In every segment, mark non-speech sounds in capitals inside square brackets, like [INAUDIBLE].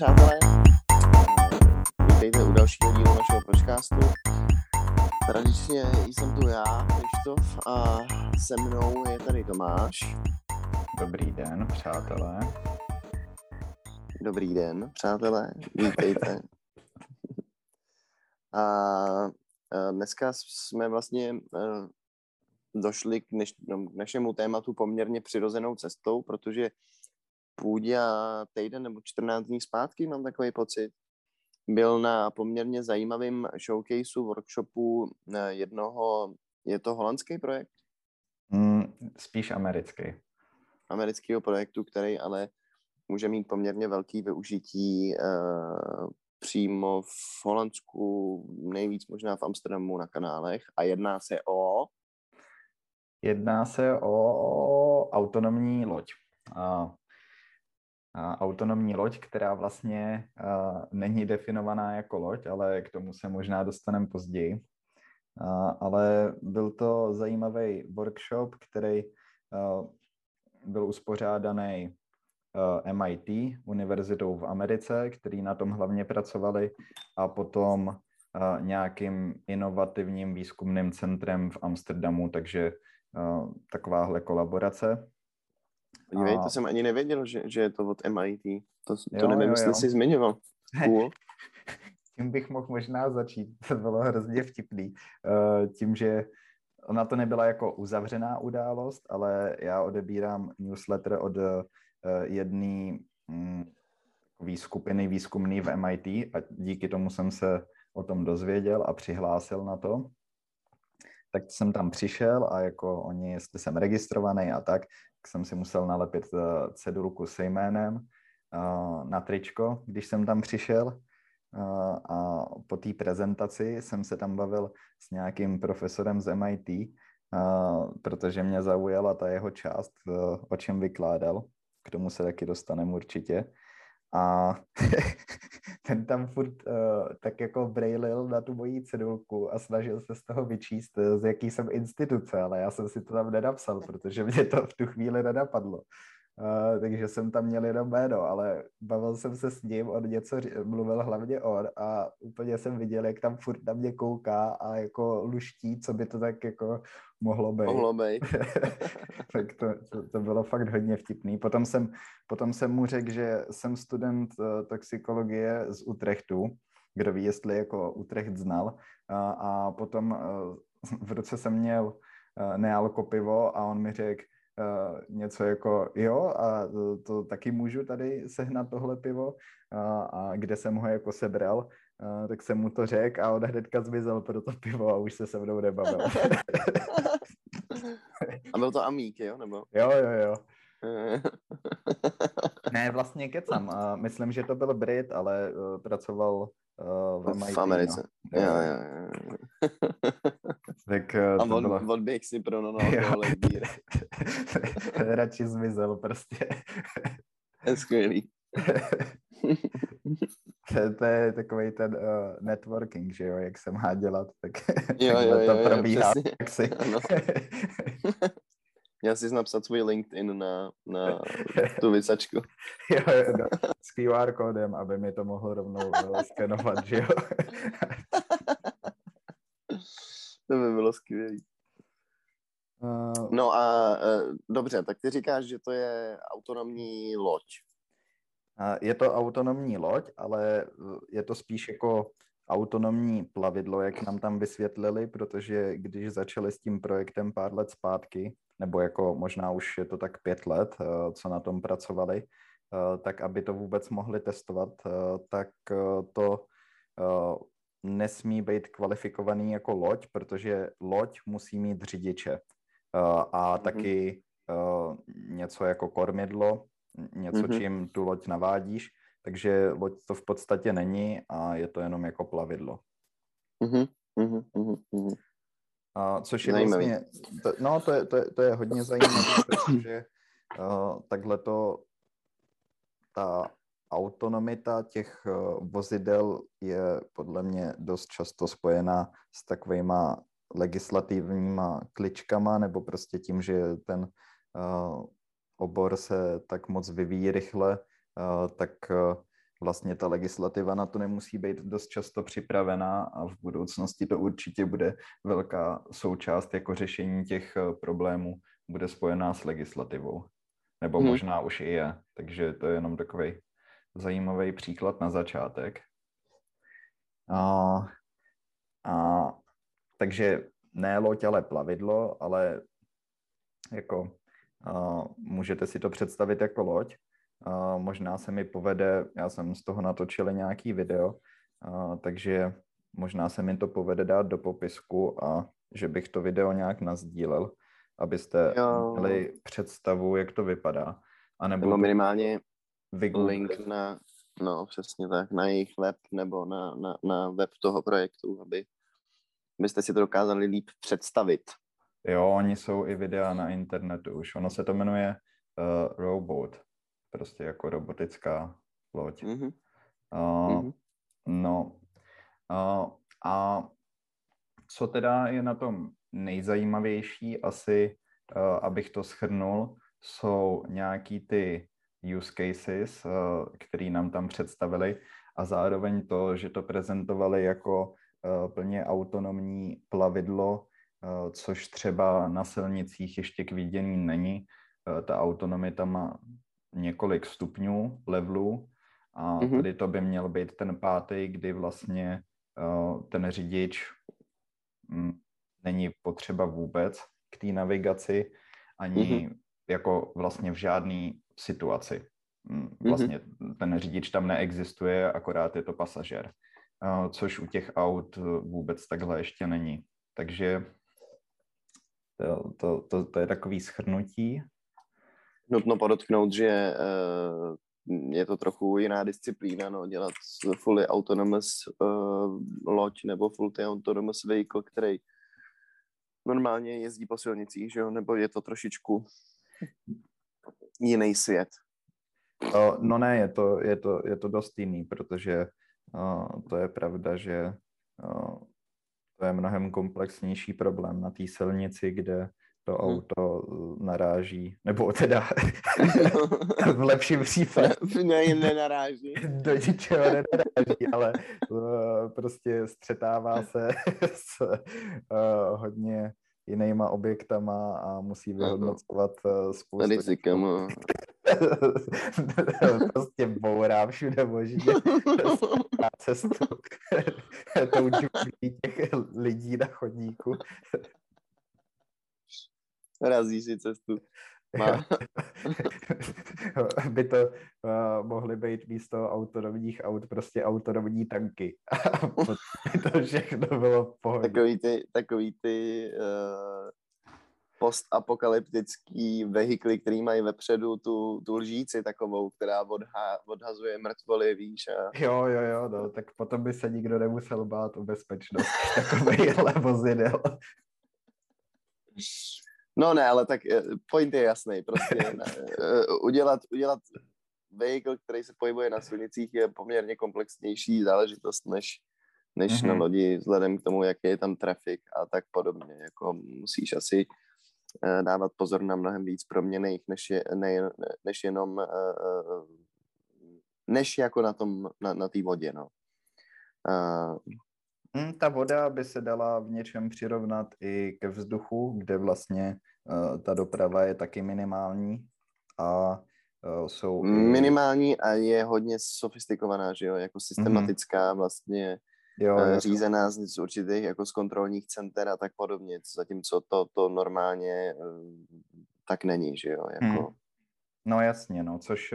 přátelé. Vítejte u dalšího dílu našeho podcastu. Tradičně jsem tu já, Krištof, a se mnou je tady Tomáš. Dobrý den, přátelé. Dobrý den, přátelé, vítejte. [LAUGHS] A dneska jsme vlastně došli k, dneš, no, k našemu tématu poměrně přirozenou cestou, protože Půdě týden nebo 14 dní zpátky, mám takový pocit, byl na poměrně zajímavém showcaseu, workshopu jednoho, je to holandský projekt? Mm, spíš americký. Amerického projektu, který ale může mít poměrně velký využití uh, přímo v Holandsku, nejvíc možná v Amsterdamu na kanálech a jedná se o... Jedná se o autonomní loď. Uh, autonomní loď, která vlastně není definovaná jako loď, ale k tomu se možná dostaneme později. Ale byl to zajímavý workshop, který byl uspořádaný MIT, univerzitou v Americe, který na tom hlavně pracovali, a potom nějakým inovativním výzkumným centrem v Amsterdamu, takže takováhle kolaborace. Podívej, a... to jsem ani nevěděl, že, že je to od MIT. To, to jo, nevím, jestli jsi zmiňoval. Cool. [LAUGHS] Tím bych mohl možná začít. [LAUGHS] To bylo hrozně vtipný. Uh, tím, že ona to nebyla jako uzavřená událost, ale já odebírám newsletter od uh, jedné um, skupiny výzkumný v MIT a díky tomu jsem se o tom dozvěděl a přihlásil na to tak jsem tam přišel a jako oni, jestli jsem registrovaný a tak, jsem si musel nalepit eh, cedulku se jménem eh, na tričko, když jsem tam přišel. Eh, a po té prezentaci jsem se tam bavil s nějakým profesorem z MIT, protože mě zaujala ta jeho část, o čem vykládal. K tomu se taky dostaneme určitě. A [LAUGHS] ten tam furt uh, tak jako brejlil na tu moji cedulku a snažil se z toho vyčíst, eh, z jaký jsem instituce, ale já jsem si to tam nenapsal, protože mě to v tu chvíli nenapadlo. Uh, takže jsem tam měl jenom jméno, ale bavil jsem se s ním, on něco mluvil hlavně on a úplně jsem viděl, jak tam furt na mě kouká a jako luští, co by to tak jako mohlo být. Mohlo být. [LAUGHS] tak to, to, to, bylo fakt hodně vtipný. Potom jsem, potom jsem mu řekl, že jsem student uh, toxikologie z Utrechtu, kdo ví, jestli jako Utrecht znal. Uh, a potom v ruce jsem měl nealko pivo a on mi řekl, Uh, něco jako, jo, a to, to taky můžu tady sehnat tohle pivo, uh, a kde jsem ho jako sebral, uh, tak jsem mu to řekl a on hnedka zmizel pro to pivo a už se se mnou nebavil. a byl to Amík, jo? Nebo? [LAUGHS] Jo, jo, jo. [LAUGHS] ne, vlastně kecam. Myslím, že to byl Brit, ale uh, pracoval v, v Americe. No. Jo, jo, jo. [LAUGHS] tak uh, A on, bylo... odběh si pro no, [LAUGHS] tohle [LAUGHS] Radši zmizel prostě. je skvělý. to, [LAUGHS] to je takový ten uh, networking, že jo, jak se má dělat, tak jo, jo, jo, to probíhá jo, si. Já si napsat svůj LinkedIn na, na tu vysačku. jo, jo, no, s QR kódem, aby mi to mohlo rovnou uh, skenovat, že jo. To by bylo skvělé. Uh, no a uh, dobře, tak ty říkáš, že to je autonomní loď. Je to autonomní loď, ale je to spíš jako autonomní plavidlo, jak nám tam vysvětlili, protože když začali s tím projektem pár let zpátky, nebo jako možná už je to tak pět let, eh, co na tom pracovali, eh, tak aby to vůbec mohli testovat, eh, tak to nesmí být kvalifikovaný jako loď, protože loď musí mít řidiče a mm-hmm. taky něco jako kormidlo, něco, mm-hmm. čím tu loď navádíš, takže loď to v podstatě není a je to jenom jako plavidlo. Mm-hmm. Mm-hmm. A což je Zajímavý. vlastně, to, no to je, to, je, to je hodně zajímavé, protože uh, takhle to, ta autonomita těch uh, vozidel je podle mě dost často spojená s takovýma legislativníma kličkama nebo prostě tím, že ten uh, obor se tak moc vyvíjí rychle, uh, tak uh, vlastně ta legislativa na to nemusí být dost často připravená a v budoucnosti to určitě bude velká součást jako řešení těch eh, problémů, bude spojená s legislativou. Nebo hmm. možná už i je. Takže to je jenom takový zajímavý příklad na začátek. A, a, takže ne loď, ale plavidlo, ale jako a, můžete si to představit jako loď. A, možná se mi povede, já jsem z toho natočil nějaký video, a, takže možná se mi to povede dát do popisku a že bych to video nějak nazdílel, abyste jo. měli představu, jak to vypadá. A nebo, nebo minimálně link na, no přesně tak, na jejich web nebo na, na, na web toho projektu, aby byste si to dokázali líp představit. Jo, oni jsou i videa na internetu už. Ono se to jmenuje uh, Robot, prostě jako robotická loď. Mm-hmm. Uh, mm-hmm. No, uh, a co teda je na tom nejzajímavější, asi, uh, abych to schrnul, jsou nějaký ty use cases, uh, který nám tam představili a zároveň to, že to prezentovali jako uh, plně autonomní plavidlo, uh, což třeba na silnicích ještě k vidění není. Ta autonomita má několik stupňů, levelů a mm-hmm. tady to by měl být ten pátý, kdy vlastně ten řidič mm, není potřeba vůbec k té navigaci, ani mm-hmm. jako vlastně v žádné situaci. Mm, mm-hmm. Vlastně mm-hmm. ten řidič tam neexistuje, akorát je to pasažér, což u těch aut vůbec takhle ještě není. Takže to, to, to, to je takový schrnutí. Nutno podotknout, že uh, je to trochu jiná disciplína, no, dělat fully autonomous uh, loď nebo fully autonomous vehicle, který normálně jezdí po silnicích, že jo? nebo je to trošičku jiný svět? No ne, je to, je to, je to dost jiný, protože uh, to je pravda, že uh, to je mnohem komplexnější problém na té silnici, kde to hmm. auto naráží, nebo teda [LAUGHS] [LAUGHS] v lepším případě. [LAUGHS] Ne, nenaráží. Do ničeho nenaráží, ale uh, prostě střetává se s uh, hodně jinýma objektama a musí vyhodnocovat uh, spoustu... Rizikama. [LAUGHS] prostě bourá všude možně na cestu tou těch lidí na chodníku razí si cestu. Má. [LAUGHS] by to uh, mohly být místo autonomních aut prostě autonomní tanky. [LAUGHS] A to všechno bylo v pohodě. Takový ty, takový ty uh, postapokalyptický vehikly, který mají vepředu tu, tu lžíci takovou, která odha, odhazuje mrtvoly, víš. A... Jo, jo, jo, no, tak potom by se nikdo nemusel bát o bezpečnost takovýchhle vozidel. [LAUGHS] No ne, ale tak eh, point je jasný. Prostě [LAUGHS] ne, eh, udělat, udělat vehicle, který se pohybuje na silnicích, je poměrně komplexnější záležitost než, než mm-hmm. na mhm. lodi, vzhledem k tomu, jaký je tam trafik a tak podobně. Jako musíš asi uh, dávat pozor na mnohem víc proměných, než, je, ne, než jenom než jako na tom, na, na té vodě, no. Uh, Hmm, ta voda by se dala v něčem přirovnat i ke vzduchu, kde vlastně ta doprava je taky minimální a uh, jsou... Minimální a je hodně sofistikovaná, že jo, jako mhm. systematická mm-hmm. vlastně jo, uh, řízená z, z určitých jako z kontrolních center a tak podobně, zatímco to, to normálně tak není, že jo, jako... Hmm. No jasně, no, což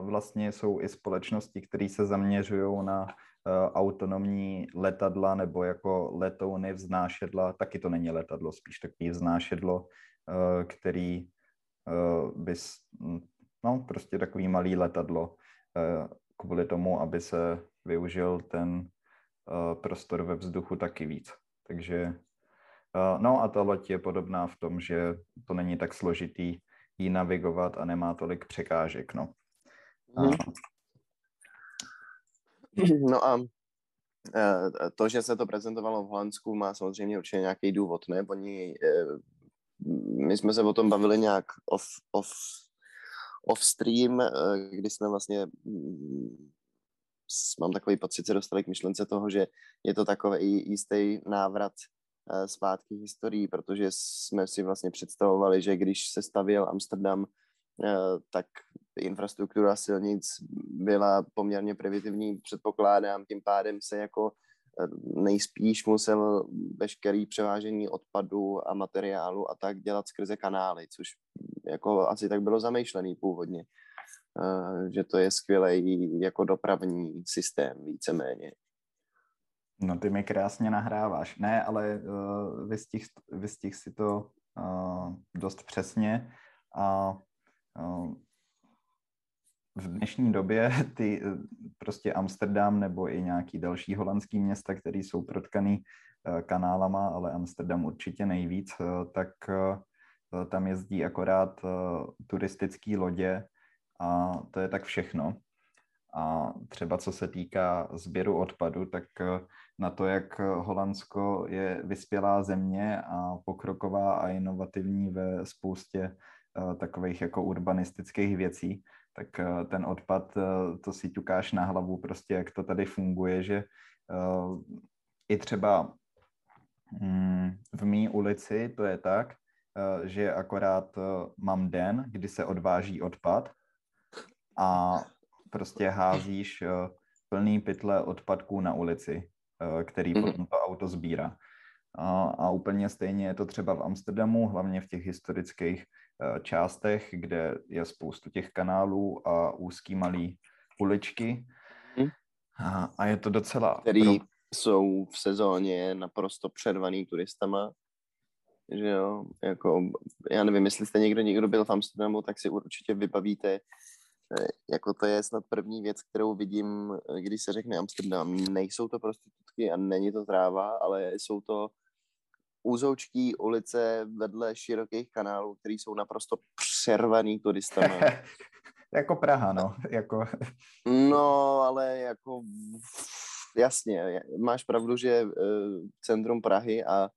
vlastně jsou i společnosti, které se zaměřují na Eh, autonomní letadla nebo jako letouny vznášedla, taky to není letadlo, spíš takový vznášedlo, eh, který eh, bys, hm, no prostě takový malý letadlo kvůli tomu, aby se využil ten prostor ve vzduchu taky víc. Takže no a ta loď je podobná v tom, že to není tak složitý jí navigovat a nemá tolik překážek, no. Hmm. [CLEARS THROAT] No a eh, to, že se to prezentovalo v Holandsku, má samozřejmě určitě nějaký důvod, ne? Oni, eh, my jsme se o tom bavili nějak off, off, off-stream, eh, kdy jsme vlastně mm, mám takový pocit, se dostali k myšlence toho, že je to takový jistý návrat zpátky historií, protože jsme si vlastně představovali, že když se stavěl Amsterdam, tak infrastruktura silnic byla poměrně primitivní, předpokládám, tím pádem se jako nejspíš musel veškerý převážení odpadu a materiálu a tak dělat skrze kanály, což jako asi tak bylo zamýšlený původně, že to je skvělý jako dopravní systém víceméně. No ty mi krásně nahráváš. Ne, ale uh, vystih, vystih si to uh, dost přesně a uh, v dnešní době [LAUGHS] ty eh, prostě Amsterdam nebo i nějaký další holandský města, které jsou protkaný eh, kanálama, ale Amsterdam určitě nejvíc, eh, tak tam jezdí akorát turistické lodě a to je tak všechno. A třeba co se týká sběru odpadu, tak na to, jak Holandsko je vyspělá země a pokroková a inovativní ve spoustě takových jako urbanistických věcí, tak eh, ten odpad, eh, to si ťukáš na hlavu prostě, jak to tady funguje, že eh, i třeba mm, v mý ulici to je tak, že akorát mám den, kdy se odváží odpad a prostě házíš plný pytle odpadků na ulici, který mm-hmm. potom to auto sbírá. A, a úplně stejně je to třeba v Amsterdamu, hlavně v těch historických částech, kde je spoustu těch kanálů a úzký malý uličky. Hmm. A, a je to docela... Který pro... jsou v sezóně naprosto přervaný turistama. Že jo, jako, já nevím, jestli jste někdo, někdo byl v Amsterdamu, tak si určitě vybavíte, eh, jako to je snad první věc, kterou vidím, eh, když se řekne Amsterdam. Nejsou to prostitutky a není to tráva, ale jsou to úzoučký ulice vedle širokých kanálů, které jsou naprosto přervaný turistama. [LAUGHS] jako Praha, no. Jako... no, ale jako jasně, máš pravdu, že uh, centrum Prahy a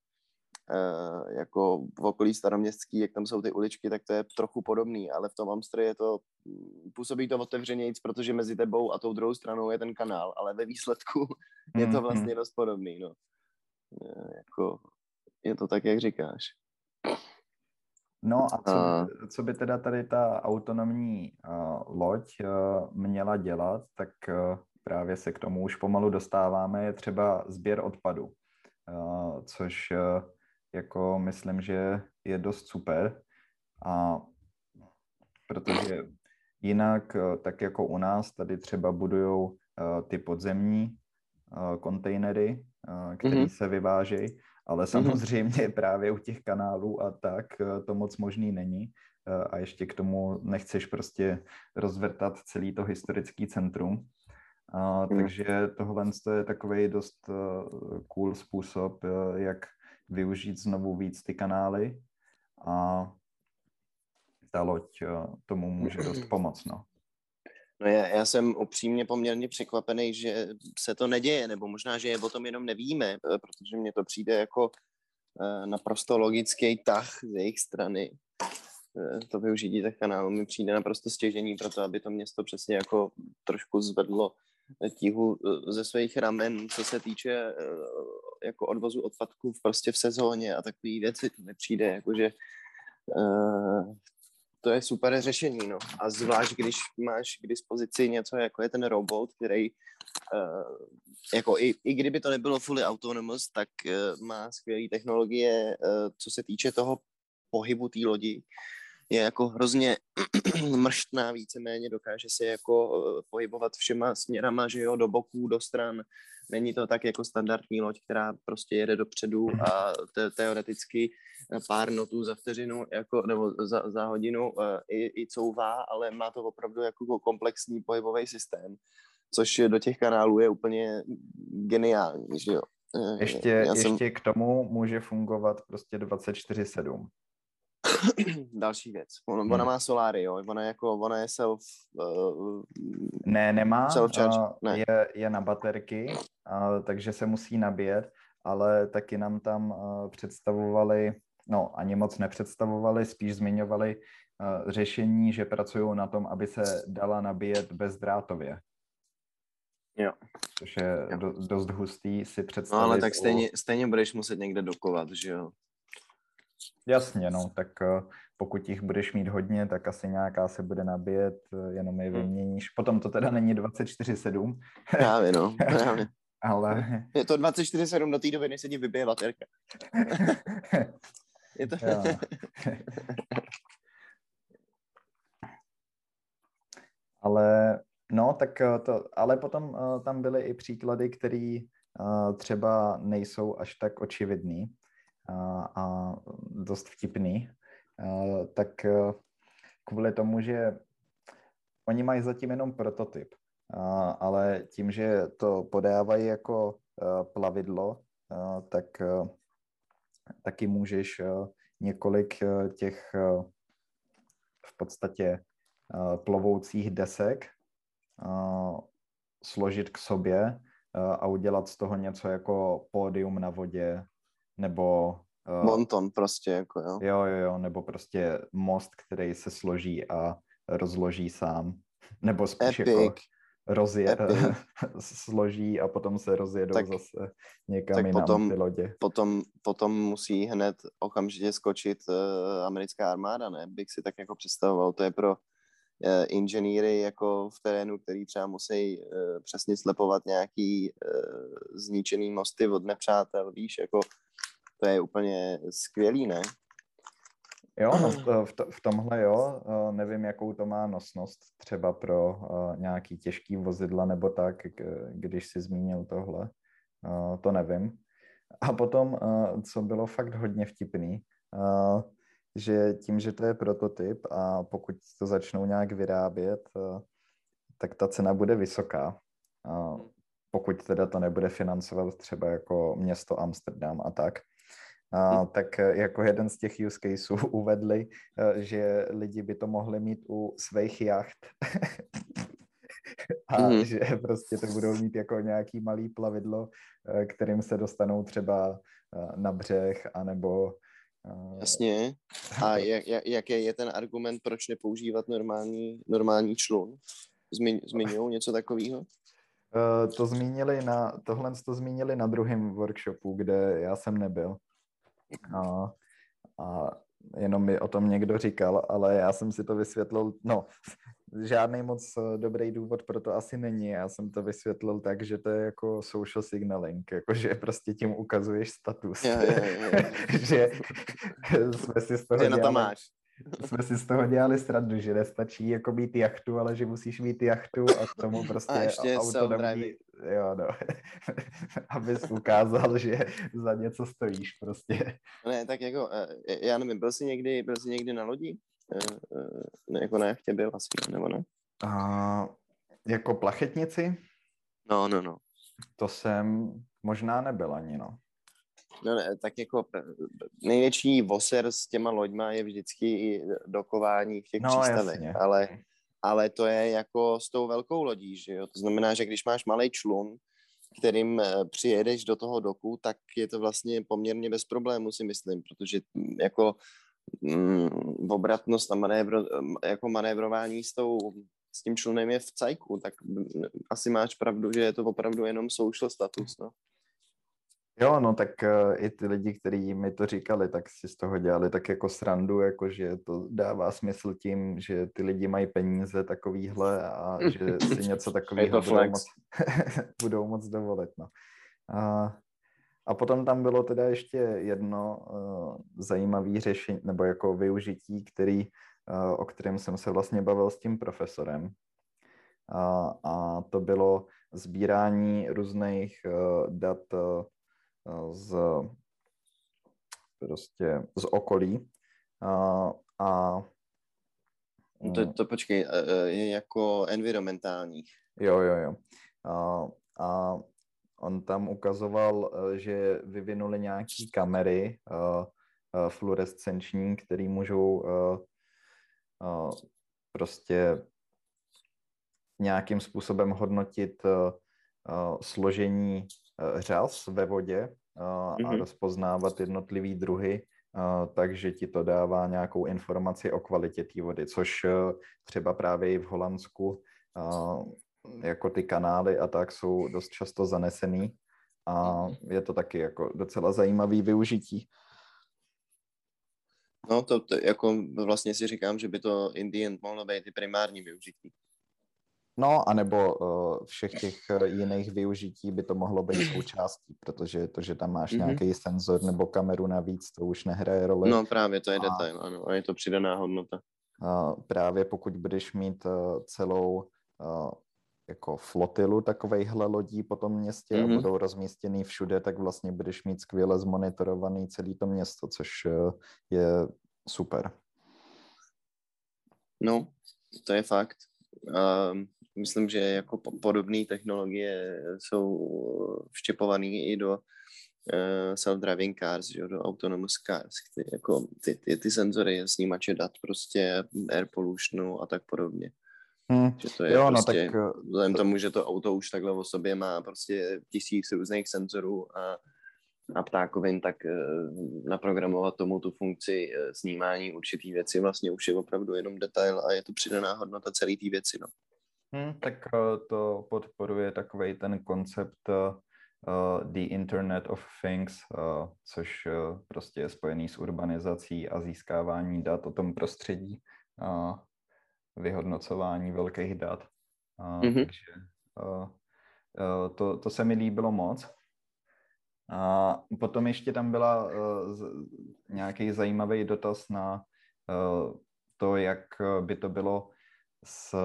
uh, jako v okolí staroměstský, jak tam jsou ty uličky, tak to je trochu podobný, ale v tom Amstru je to, působí to otevřenějíc, protože mezi tebou a tou druhou stranou je ten kanál, ale ve výsledku [LAUGHS] je to mhm, vlastně mm-hmm. dost podobný, no. Uh, jako je to tak, jak říkáš. No a co, a... co by teda tady ta autonomní uh, loď uh, měla dělat, tak uh, právě se k tomu už pomalu dostáváme, je třeba sběr odpadu, uh, což uh, jako myslím, že je dost super a protože jinak, uh, tak jako u nás, tady třeba budujou uh, ty podzemní uh, kontejnery, uh, které mm-hmm. se vyvážejí ale mhm. samozřejmě právě u těch kanálů a tak eh, to moc možný není eh, a ještě k tomu nechceš prostě rozvrtat celý to historický centrum. A, mm. Takže tohle je takový dost uh, cool způsob, jak využít znovu víc ty kanály a ta loď tomu může dost pomoct. No. No já, já jsem upřímně poměrně překvapený, že se to neděje, nebo možná, že je o tom jenom nevíme, eh, protože mně to přijde jako uh, naprosto logický tah z jejich strany. Uh, to využití těch kanálů mi přijde naprosto stěžení pro to, aby to město přesně jako trošku zvedlo tíhu ze svých ramen, co se týče jako odvozu odpadků prostě v sezóně a takové věci. To mi přijde jako, že to je super řešení, no. A zvlášť, když máš k dispozici něco, jako je ten robot, který uh, jako i, i kdyby to nebylo fully autonomous, tak uh, má skvělé technologie, uh, co se týče toho pohybu té lodi. Je jako hrozně [CLEARS THROAT] mrštná víceméně, dokáže se jako uh, pohybovat všema směrama, že jo, do boků, do stran. Není to tak jako standardní loď, která prostě jede dopředu a te- teoreticky pár notů za vteřinu jako, nebo za, za hodinu uh, i, i couvá, ale má to opravdu jako komplexní pohybový systém, což do těch kanálů je úplně geniální, že jo. Eh, ještě, Já ještě jsem... k tomu může fungovat prostě 24-7. [COUGHS] Další věc. Ona, hmm. ona má soláry, jo? Ona, jako, ona je self... Uh, ne, nemá. Uh, ne. Je, je na baterky, uh, takže se musí nabíjet, ale taky nám tam uh, představovali no ani moc nepředstavovali, spíš zmiňovali, řešení, že pracují na tom, aby se dala nabíjet bezdrátově. Jo. Což je jo. Do, dost hustý si představit. No ale tak stejně, stejně budeš muset někde dokovat, že jo? Jasně, no, tak pokud jich budeš mít hodně, tak asi nějaká se bude nabíjet, jenom je hmm. vyměníš. Potom to teda není 24-7. Právě, no, [LAUGHS] právě. ale... Je to 24-7 do té doby, než se ti vybije baterka. [LAUGHS] je to... [LAUGHS] ale no, tak to, ale potom uh, tam byly i příklady, které uh, třeba nejsou až tak očividný a dost vtipný. Tak uh, kvůli tomu, že oni mají zatím jenom prototyp, ale tím, že to podávají jako plavidlo, tak taky můžeš několik těch v podstatě plovoucích desek složit k sobě a udělat z toho něco jako pódium na vodě, nebo... Monton prostě, jako jo. Jo, jo, jo, nebo prostě most, který se složí a rozloží sám. [LAUGHS] Nebo spíš Epic. jako rozje, [LAUGHS] složí a potom se rozjedou tak, zase někam tak jinam potom, ty lodě. Potom, potom musí hned okamžitě skočit uh, americká armáda, ne? Bych si tak jako představoval. To je pro uh, inženýry jako v terénu, který třeba musí uh, přesně slepovat nějaký uh, zničený mosty od nepřátel, víš, jako to je úplně skvělý, ne? Jo, no, v, to, v tomhle jo, nevím, jakou to má nosnost třeba pro uh, nějaký těžký vozidla nebo tak, když si zmínil tohle, uh, to nevím. A potom, co bylo fakt hodně vtipný, že tím, že to je prototyp a pokud to začnou nějak vyrábět, tak ta cena bude vysoká. Pokud teda to nebude financovat třeba jako město Amsterdam a tak. A, tak eh, jako jeden z těch use caseů [LAUGHS] uvedli, eh, že lidi by to mohli mít u svých jacht. [LAUGHS] a mm. že prostě to budou mít jako nějaký malý plavidlo, eh, kterým se dostanou třeba na břeh, anebo... Jasně. [LAUGHS] A jak, jak, jaký je ten argument, proč nepoužívat normální, normální člun? Zmiň, zmiňují něco takového? To zmínili na, tohle to zmínili na druhém workshopu, kde já jsem nebyl. A, a jenom mi o tom někdo říkal, ale já jsem si to vysvětlil, no, žádný moc eh, dobrý důvod pro to asi není. Já jsem to vysvětlil tak, že to je jako social signaling, jakože prostě tím ukazuješ status. Jo, jo, jo. [LAUGHS] že jsme si z toho Ty na to máš jsme si z toho dělali srandu, že nestačí jako mít jachtu, ale že musíš mít jachtu a k tomu [LAUGHS] prostě a ještě autonomní, jo no, [LAUGHS] abys ukázal, že za něco stojíš prostě. Ne, tak jako, eh, já nevím, byl jsi někdy, byl jsi někdy na lodi? Eh, eh, ne, jako na jachtě byl asi, nebo ne? A, jako plachetnici? No, no, no. To jsem možná nebyl ani, no. No ne, tak jako největší voser s těma loďma je vždycky i dokování v těch no, přístavech, jasně. ale, ale to je jako s tou velkou lodí, že jo? To znamená, že když máš malý člun, kterým eh, přijedeš do toho doku, tak je to vlastně poměrně bez problému, si myslím, protože mm, jako mm, obratnost a manévro, jako manévrování s, tou, s tím člunem je v cajku, tak asi máš pravdu, že je to opravdu jenom social status, no. Jo, no tak uh, i ty lidi, kteří mi to říkali, tak si z toho dělali tak jako srandu, jako že to dává smysl tím, že ty lidi mají peníze takovýhle a že si [LAUGHS] něco takového budou, moc, [LAUGHS] budou moc dovolit. No. A, a potom tam bylo teda ještě jedno uh, zajímavé řešení, nebo jako využití, který, uh, o kterém jsem se vlastně bavil s tím profesorem. A, a to bylo sbírání různých uh, dat uh, z prostě z okolí a, a no to, to počkej, je jako environmentálních. Jo, jo, jo. A, a on tam ukazoval, že vyvinuli nějaký kamery fluorescenční, které můžou prostě nějakým způsobem hodnotit složení řas ve vodě a mm-hmm. rozpoznávat jednotlivý druhy takže ti to dává nějakou informaci o kvalitě té vody, což třeba právě i v Holandsku jako ty kanály a tak jsou dost často zanesený a je to taky jako docela zajímavý využití. No to, to jako vlastně si říkám, že by to Indian mohlo být i primární využití. No, anebo uh, všech těch uh, jiných využití by to mohlo být součástí, protože to, že tam máš mm-hmm. nějaký senzor nebo kameru navíc, to už nehraje roli. No právě, to je a, detail, ano, a je to přidaná hodnota. Uh, právě pokud budeš mít uh, celou uh, jako flotilu takovejhle lodí po tom městě mm-hmm. a mhm. budou rozmístěný všude, tak vlastně budeš mít skvěle zmonitorovaný celý to město, což uh, je super. No, to je fakt. Um, myslím, že jako podobné technologie jsou vštěpované i do uh, self-driving cars, že, do autonomous cars, ty, jako ty, ty, ty senzory, snímače dat, prostě air pollutionu a tak podobně. Hmm. Že to je jo, no prostě, no tak... vzhledem tomu, že to auto už takhle o sobě má prostě tisíc různých senzorů a, a ptákovin, tak uh, naprogramovat tomu tu funkci snímání určitý věci vlastně už je opravdu jenom detail a je to přidaná hodnota celé té věci, no. Hmm, tak uh, to podporuje takový ten koncept uh, The Internet of Things, uh, což uh, prostě je spojený s urbanizací a získávání dat o tom prostředí, uh, vyhodnocování velkých dat. Uh, mm-hmm. Takže uh, uh, to, to se mi líbilo moc. A potom ještě tam byla uh, nějaký zajímavý dotaz na uh, to, jak by to bylo s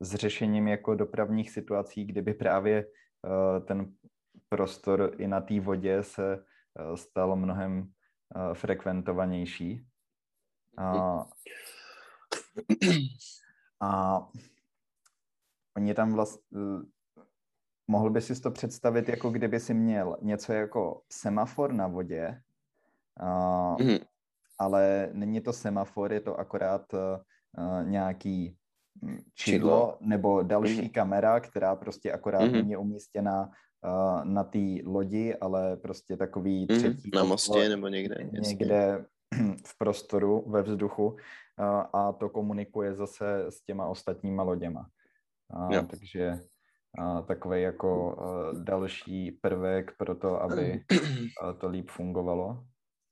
s řešením jako dopravních situací, kdyby právě uh, ten prostor i na té vodě se uh, stal mnohem uh, frekventovanější. A, a oni tam vlastně, mohl by si to představit, jako kdyby si měl něco jako semafor na vodě, uh, mm. ale není to semafor, je to akorát nějaký čidlo nebo další mm-hmm. kamera, která prostě akorát mm-hmm. není umístěna uh, na té lodi, ale prostě takový mm-hmm. třetí... Na mostě nebo někde. Někde [CLEARS THROAT] v prostoru, ve vzduchu uh, a to komunikuje zase s těma ostatníma loděma. Uh, takže uh, takový jako uh, další prvek pro to, aby uh, [CLEARS THROAT] to líp fungovalo.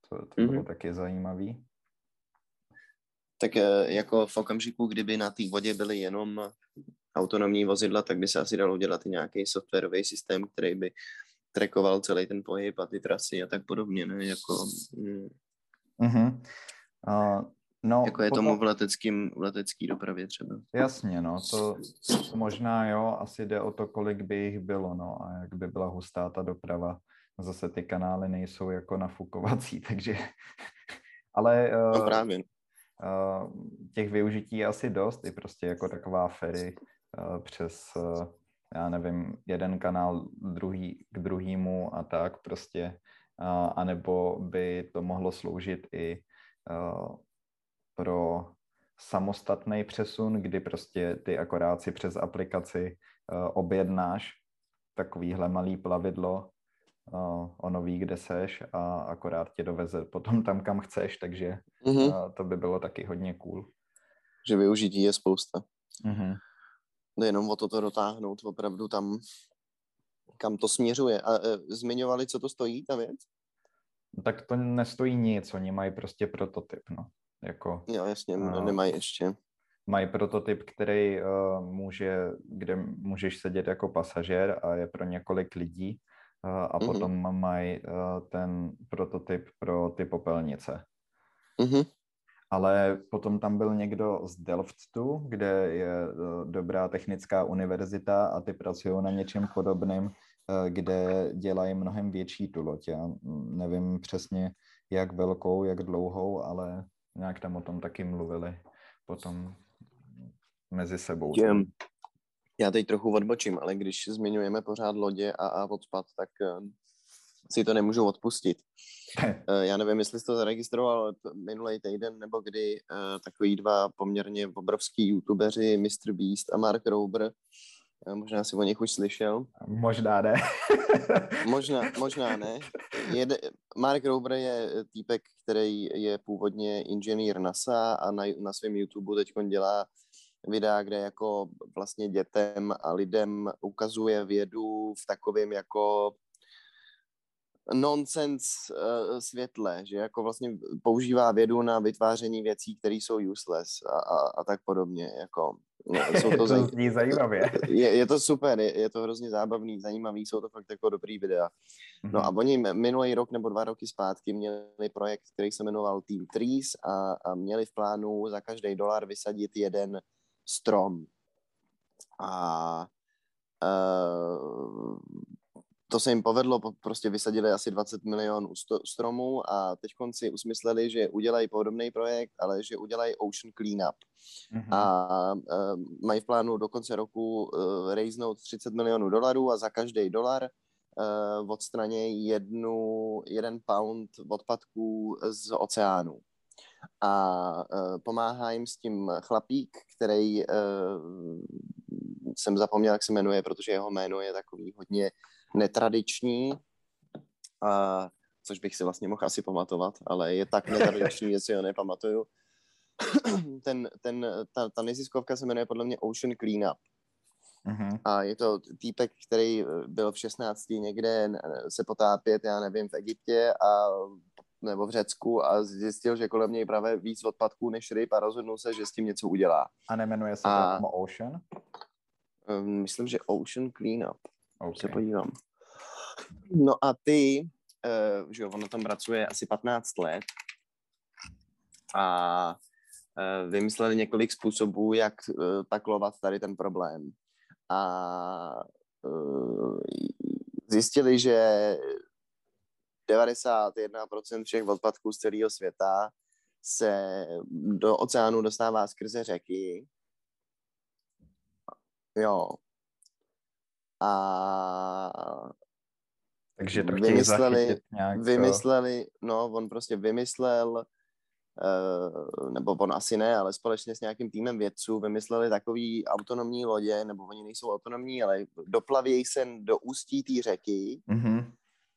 To, to bylo mm-hmm. taky zajímavý tak eh, jako v okamžiku, kdyby na té vodě byly jenom autonomní vozidla, tak by se asi dalo dělat i nějaký softwarový systém, který by trackoval celý ten pohyb a ty trasy a tak podobně, ne? Jako, mm, uh-huh. uh, no, jako je potom... tomu v, leteckým, v letecký dopravě třeba. Jasně, no, to, to možná jo, asi jde o to, kolik by jich bylo, no, a jak by byla hustá ta doprava. Zase ty kanály nejsou jako nafukovací, [LAUGHS] takže... Ale uh, no právě těch využití je asi dost, i prostě jako taková ferry přes, já nevím, jeden kanál druhý k druhému a tak prostě, a nebo by to mohlo sloužit i pro samostatný přesun, kdy prostě ty akorát si přes aplikaci objednáš takovýhle malý plavidlo ono ví, kde seš a akorát tě doveze potom tam, kam chceš, takže mm-hmm. to by bylo taky hodně cool. Že využití je spousta. Mm-hmm. Jde jenom o toto dotáhnout opravdu tam, kam to směřuje. A e, zmiňovali, co to stojí, ta věc? Tak to nestojí nic, oni mají prostě prototyp, no. Jako, jo, jasně, uh, nemají ještě. Mají prototyp, který uh, může, kde můžeš sedět jako pasažér a je pro několik lidí a mm-hmm. potom mají ten prototyp pro ty popelnice. Mm-hmm. Ale potom tam byl někdo z Delftu, kde je dobrá technická univerzita a ty pracují na něčem podobném, kde dělají mnohem větší tu loď. Já nevím přesně, jak velkou, jak dlouhou, ale nějak tam o tom taky mluvili potom mezi sebou. Těm, já teď trochu odbočím, ale když zmiňujeme pořád lodě a, a odpad, tak uh, si to nemůžu odpustit. uh, [LAUGHS] já nevím, jestli jsi to zaregistroval minulý týden, nebo kdy uh, takový dva poměrně obrovský youtubeři, Mr. Beast a Mark Rober, možná si o nich už slyšel. Možná ne. [LAUGHS] možná, možná ne. Jede, Mark Rober je týpek, který je původně inženýr NASA a na, na svém YouTube teď dělá videa, kde jako vlastně dětem a lidem ukazuje vědu v takovém jako nonsense uh, světle, že jako vlastně používá vědu na vytváření věcí, které jsou useless a, a, a tak podobně, jako no, jsou to, [LAUGHS] to zaj... zní zajímavě. [LAUGHS] Je, je to super, je, je to hrozně zábavný, zajímavý, jsou to fakt jako dobrý videa. Mm-hmm. No a mhm. oni minulý rok nebo dva roky zpátky měli projekt, který se jmenoval Team Trees a, a měli v plánu za každý dolar vysadit jeden strom. A uh, to se jim povedlo, prostě vysadili asi 20 milionů stromů a teď si usmysleli, že udělají podobný projekt, ale že udělají Ocean Cleanup. Mm-hmm. A uh, mají v plánu do konce roku uh, raisenout 30 milionů dolarů a za každý dolar uh, odstranějí jednu, jeden pound odpadků z oceánu. A uh, pomáhá jim s tím chlapík, který uh, jsem zapomněl, jak se jmenuje, protože jeho jméno je takový hodně netradiční, a, což bych si vlastně mohl asi pamatovat, ale je tak netradiční, že si ho nepamatuju. [CLEARS THROAT] ten, ten, ta, ta neziskovka se jmenuje podle mě Ocean Cleanup. Uh-huh. A je to týpek, který byl v 16 někde se potápět, já nevím, v Egyptě a nebo v Řecku a zjistil, že kolem něj právě víc odpadků než ryb a rozhodnul se, že s tím něco udělá. A nemenuje se a, to Ocean? Um, myslím, že Ocean Cleanup. Okay. Se podívám. No a ty, uh, že jo, on na tom pracuje asi 15 let a uh, vymysleli několik způsobů, jak uh, taklovat tady ten problém. A uh, zjistili, že 91% všech odpadků z celého světa se do oceánu dostává skrze řeky. Jo. A takže to vymysleli, nějak... vymysleli, no on prostě vymyslel, uh, nebo on asi ne, ale společně s nějakým týmem vědců vymysleli takový autonomní lodě, nebo oni nejsou autonomní, ale doplavějí se do ústí té řeky mm-hmm.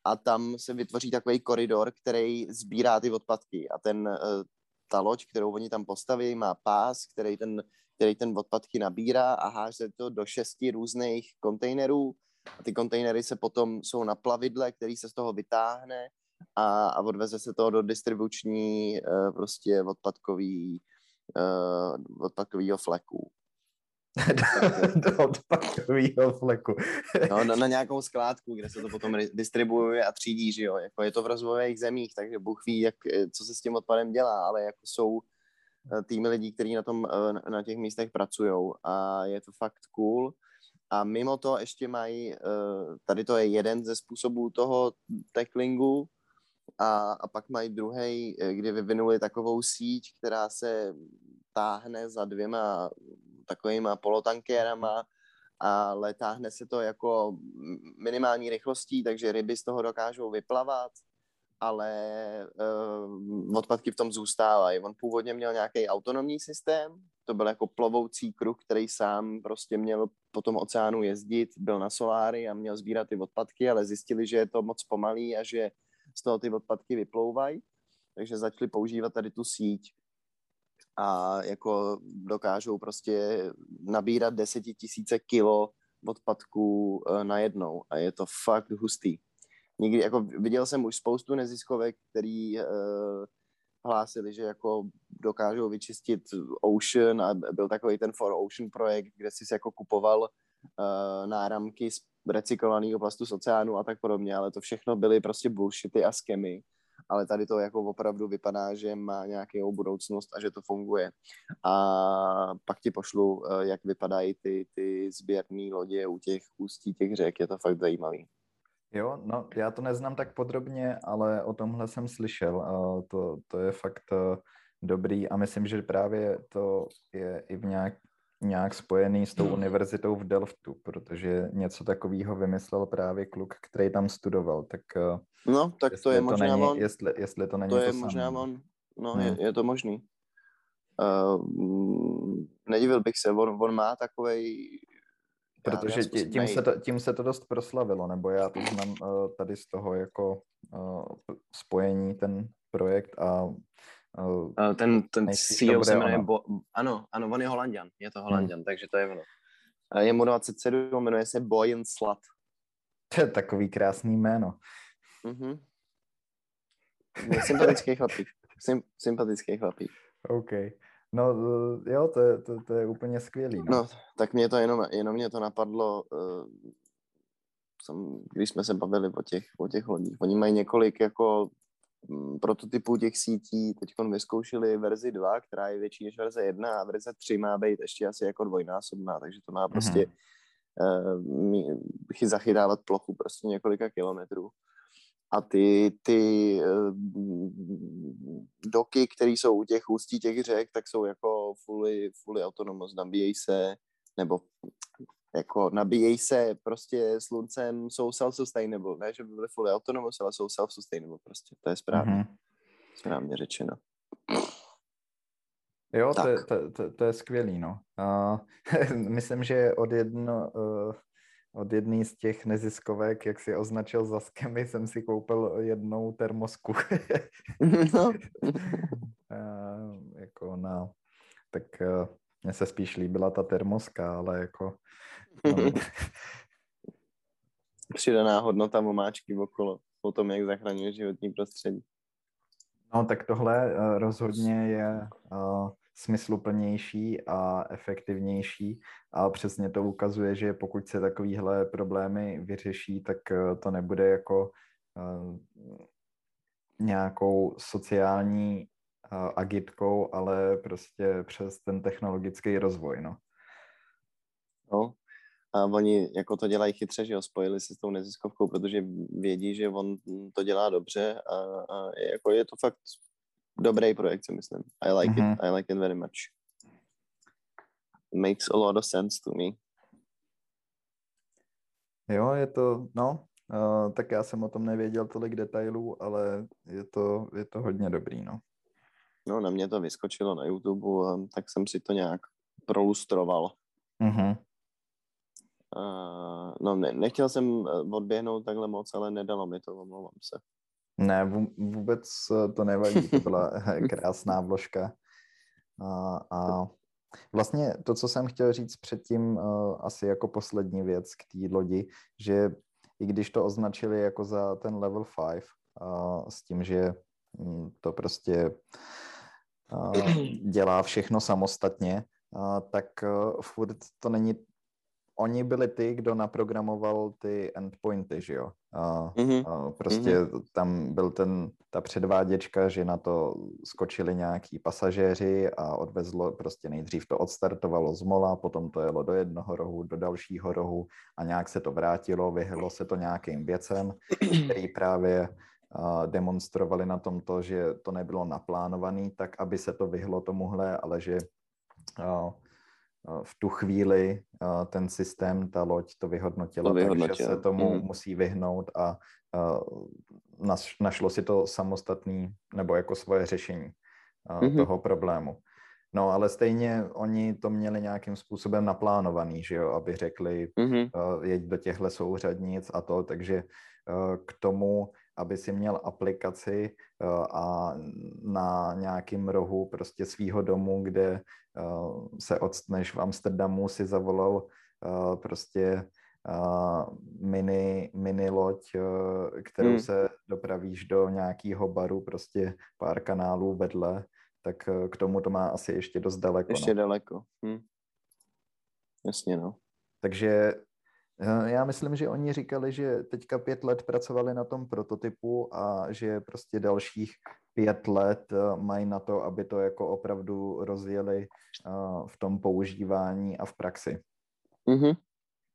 A tam se vytvoří takový koridor, který sbírá ty odpadky a ten, uh, ta loď, kterou oni tam postaví, má pás, který ten, který ten odpadky nabírá a háže to do šesti různých kontejnerů a ty kontejnery se potom jsou na plavidle, který se z toho vytáhne a, a odveze se to do distribuční uh, prostě odpadkový, uh, odpadkovýho fleku. [LAUGHS] do odpadkového fleku. no, na, na, nějakou skládku, kde se to potom distribuuje a třídí, že jo. Jako je to v rozvojových zemích, takže Bůh ví, jak, co se s tím odpadem dělá, ale jako jsou týmy lidí, kteří na, tom, na těch místech pracují a je to fakt cool. A mimo to ještě mají, eh, tady to je jeden ze způsobů toho tacklingu, a, a pak mají druhý, eh, kdy vyvinuli takovou síť, která se táhne za dvěma takovýma polotankérama, ale táhne se to jako minimální rychlostí, takže ryby z toho dokážou vyplavat ale uh, odpadky v tom zůstávají. On původně měl nějaký autonomní systém, to byl jako plovoucí kruh, který sám prostě měl po tom oceánu jezdit, byl na soláry a měl sbírat ty odpadky, ale zjistili, že je to moc pomalý a že z toho ty odpadky vyplouvají, takže začali používat tady tu síť a jako dokážou prostě nabírat desetitisíce kilo odpadků uh, najednou a je to fakt hustý. Nikdy, jako viděl jsem už spoustu neziskovek, který uh, hlásili, že jako dokážou vyčistit Ocean a byl takový ten For Ocean projekt, kde jsi jako kupoval uh, náramky z recyklovaného plastu z oceánu a tak podobně, ale to všechno byly prostě bullshity a skemy ale tady to jako opravdu vypadá, že má nějakou budoucnost a že to funguje. A pak ti pošlu, eh, jak vypadají ty, ty sběrné lodě u těch ústí těch řek, je to fakt zajímavý. Jo, no já to neznám tak podrobně, ale o tomhle jsem slyšel a to, to je fakt eh, dobrý a myslím, že právě to je i v nějak, nějak spojený s tou univerzitou v Delftu, protože něco takového vymyslel právě kluk, který tam studoval, tak eh, No, tak to je to možná není, on. Jestli, jestli to není to, to je to možná samé. on. No, hmm. je, je to možný. Uh, nedivil bych se, on, on má takovej Protože tím se, to, tím se to dost proslavilo, nebo já to znám uh, tady z toho jako spojení ten projekt a uh, ten, ten CEO se jmenuje, Bo, ano, ano, on je holanděn, je to holanděn, hmm. takže to je ono. Je mu 27, jmenuje se Boyan Slat. [LAUGHS] To je takový krásný jméno. Mm-hmm. Sympatický chlapík. Sym, sympatický chlapík. OK. No jo, to je, to, to je úplně skvělý. No. no, tak mě to jenom, jenom mě to napadlo, uh, jsem, když jsme se bavili o těch, o těch lodích. Oni mají několik jako mm, prototypů těch sítí, teď vyzkoušeli verzi 2, která je větší než verze 1 a verze 3 má být ještě asi jako dvojnásobná, takže to má prostě mm-hmm. uh, zachytávat plochu prostě několika kilometrů a ty, ty uh, doky, které jsou u těch ústí těch řek, tak jsou jako fully, fully autonomous, nabíjejí se, nebo jako nabíjejí se prostě sluncem, jsou self-sustainable, ne, že by byly fully autonomous, ale jsou self-sustainable prostě, to je správně, mm-hmm. správně řečeno. Jo, to, to, to, to je skvělý, no. Uh, [LAUGHS] myslím, že od jedno, uh, od jedné z těch neziskovek, jak si označil za skemy, jsem si koupil jednou termosku. [LAUGHS] no. [LAUGHS] uh, jako na, tak uh, mně se spíš líbila ta termoska, ale jako... No. [LAUGHS] Přidaná hodnota omáčky okolo, o tom, jak zachraňuje životní prostředí. No tak tohle uh, rozhodně je uh, smysluplnější a efektivnější a přesně to ukazuje, že pokud se takovýhle problémy vyřeší, tak eh, to nebude jako uh, nějakou sociální uh, agitkou, ale prostě přes ten technologický rozvoj, no. No, a oni jako to dělají chytře, že jo, spojili se s tou neziskovkou, protože vědí, že on to dělá dobře a, a jako je to fakt dobrý projekt, si myslím. I like mm-hmm. it. Mhm. I like it very much. Makes a lot of sense to me. Jo, je to, no, uh, tak já jsem o tom nevěděl tolik detailů, ale je to, je to hodně dobrý, no. No, na mě to vyskočilo na YouTube, a tak jsem si to nějak prolustroval. Mm-hmm. No, ne, nechtěl jsem eh, odběhnout takhle moc, ale nedalo mi to, omlouvám se. Ne, vůbec eh, to nevadí, to byla [LAUGHS] krásná vložka. A, a vlastně to, co jsem chtěl říct předtím, asi jako poslední věc k té lodi, že i když to označili jako za ten level 5, uh, s tím, že um, to prostě dělá všechno samostatně, tak furt to není oni byli ty, kdo naprogramoval ty endpointy, že jo. A, mm-hmm. a prostě mm-hmm. tam byl ten, ta předváděčka, že na to skočili nějaký pasažéři a odvezlo, prostě nejdřív to odstartovalo z mola, potom to jelo do jednoho rohu, do dalšího rohu a nějak se to vrátilo, vyhlo se to nějakým věcem, který právě demonstrovali na tomto, že to nebylo naplánované tak, aby se to vyhlo tomuhle, ale že v tu chvíli ten systém, ta loď to vyhodnotila, to vyhodnotila. takže se tomu mm. musí vyhnout a našlo si to samostatný nebo jako svoje řešení mm-hmm. toho problému. No, ale stejně oni to měli nějakým způsobem naplánovaný, že jo, aby řekli, mm-hmm. jeď do těchto souřadnic a to, takže k tomu aby si měl aplikaci eh, a na nějakém rohu prostě svýho domu, kde eh, se odstneš v Amsterdamu, si zavolal eh, prostě mini, mini loď, kterou hmm. se dopravíš do nějakého baru, prostě pár kanálů vedle, tak k tomu to má asi ještě dost daleko. Ještě no. daleko. Hm. Jasně, no. Takže já myslím, že oni říkali, že teďka pět let pracovali na tom prototypu a že prostě dalších pět let eh, mají na to, aby to jako opravdu rozjeli eh, v tom používání a v praxi. Mm-hmm.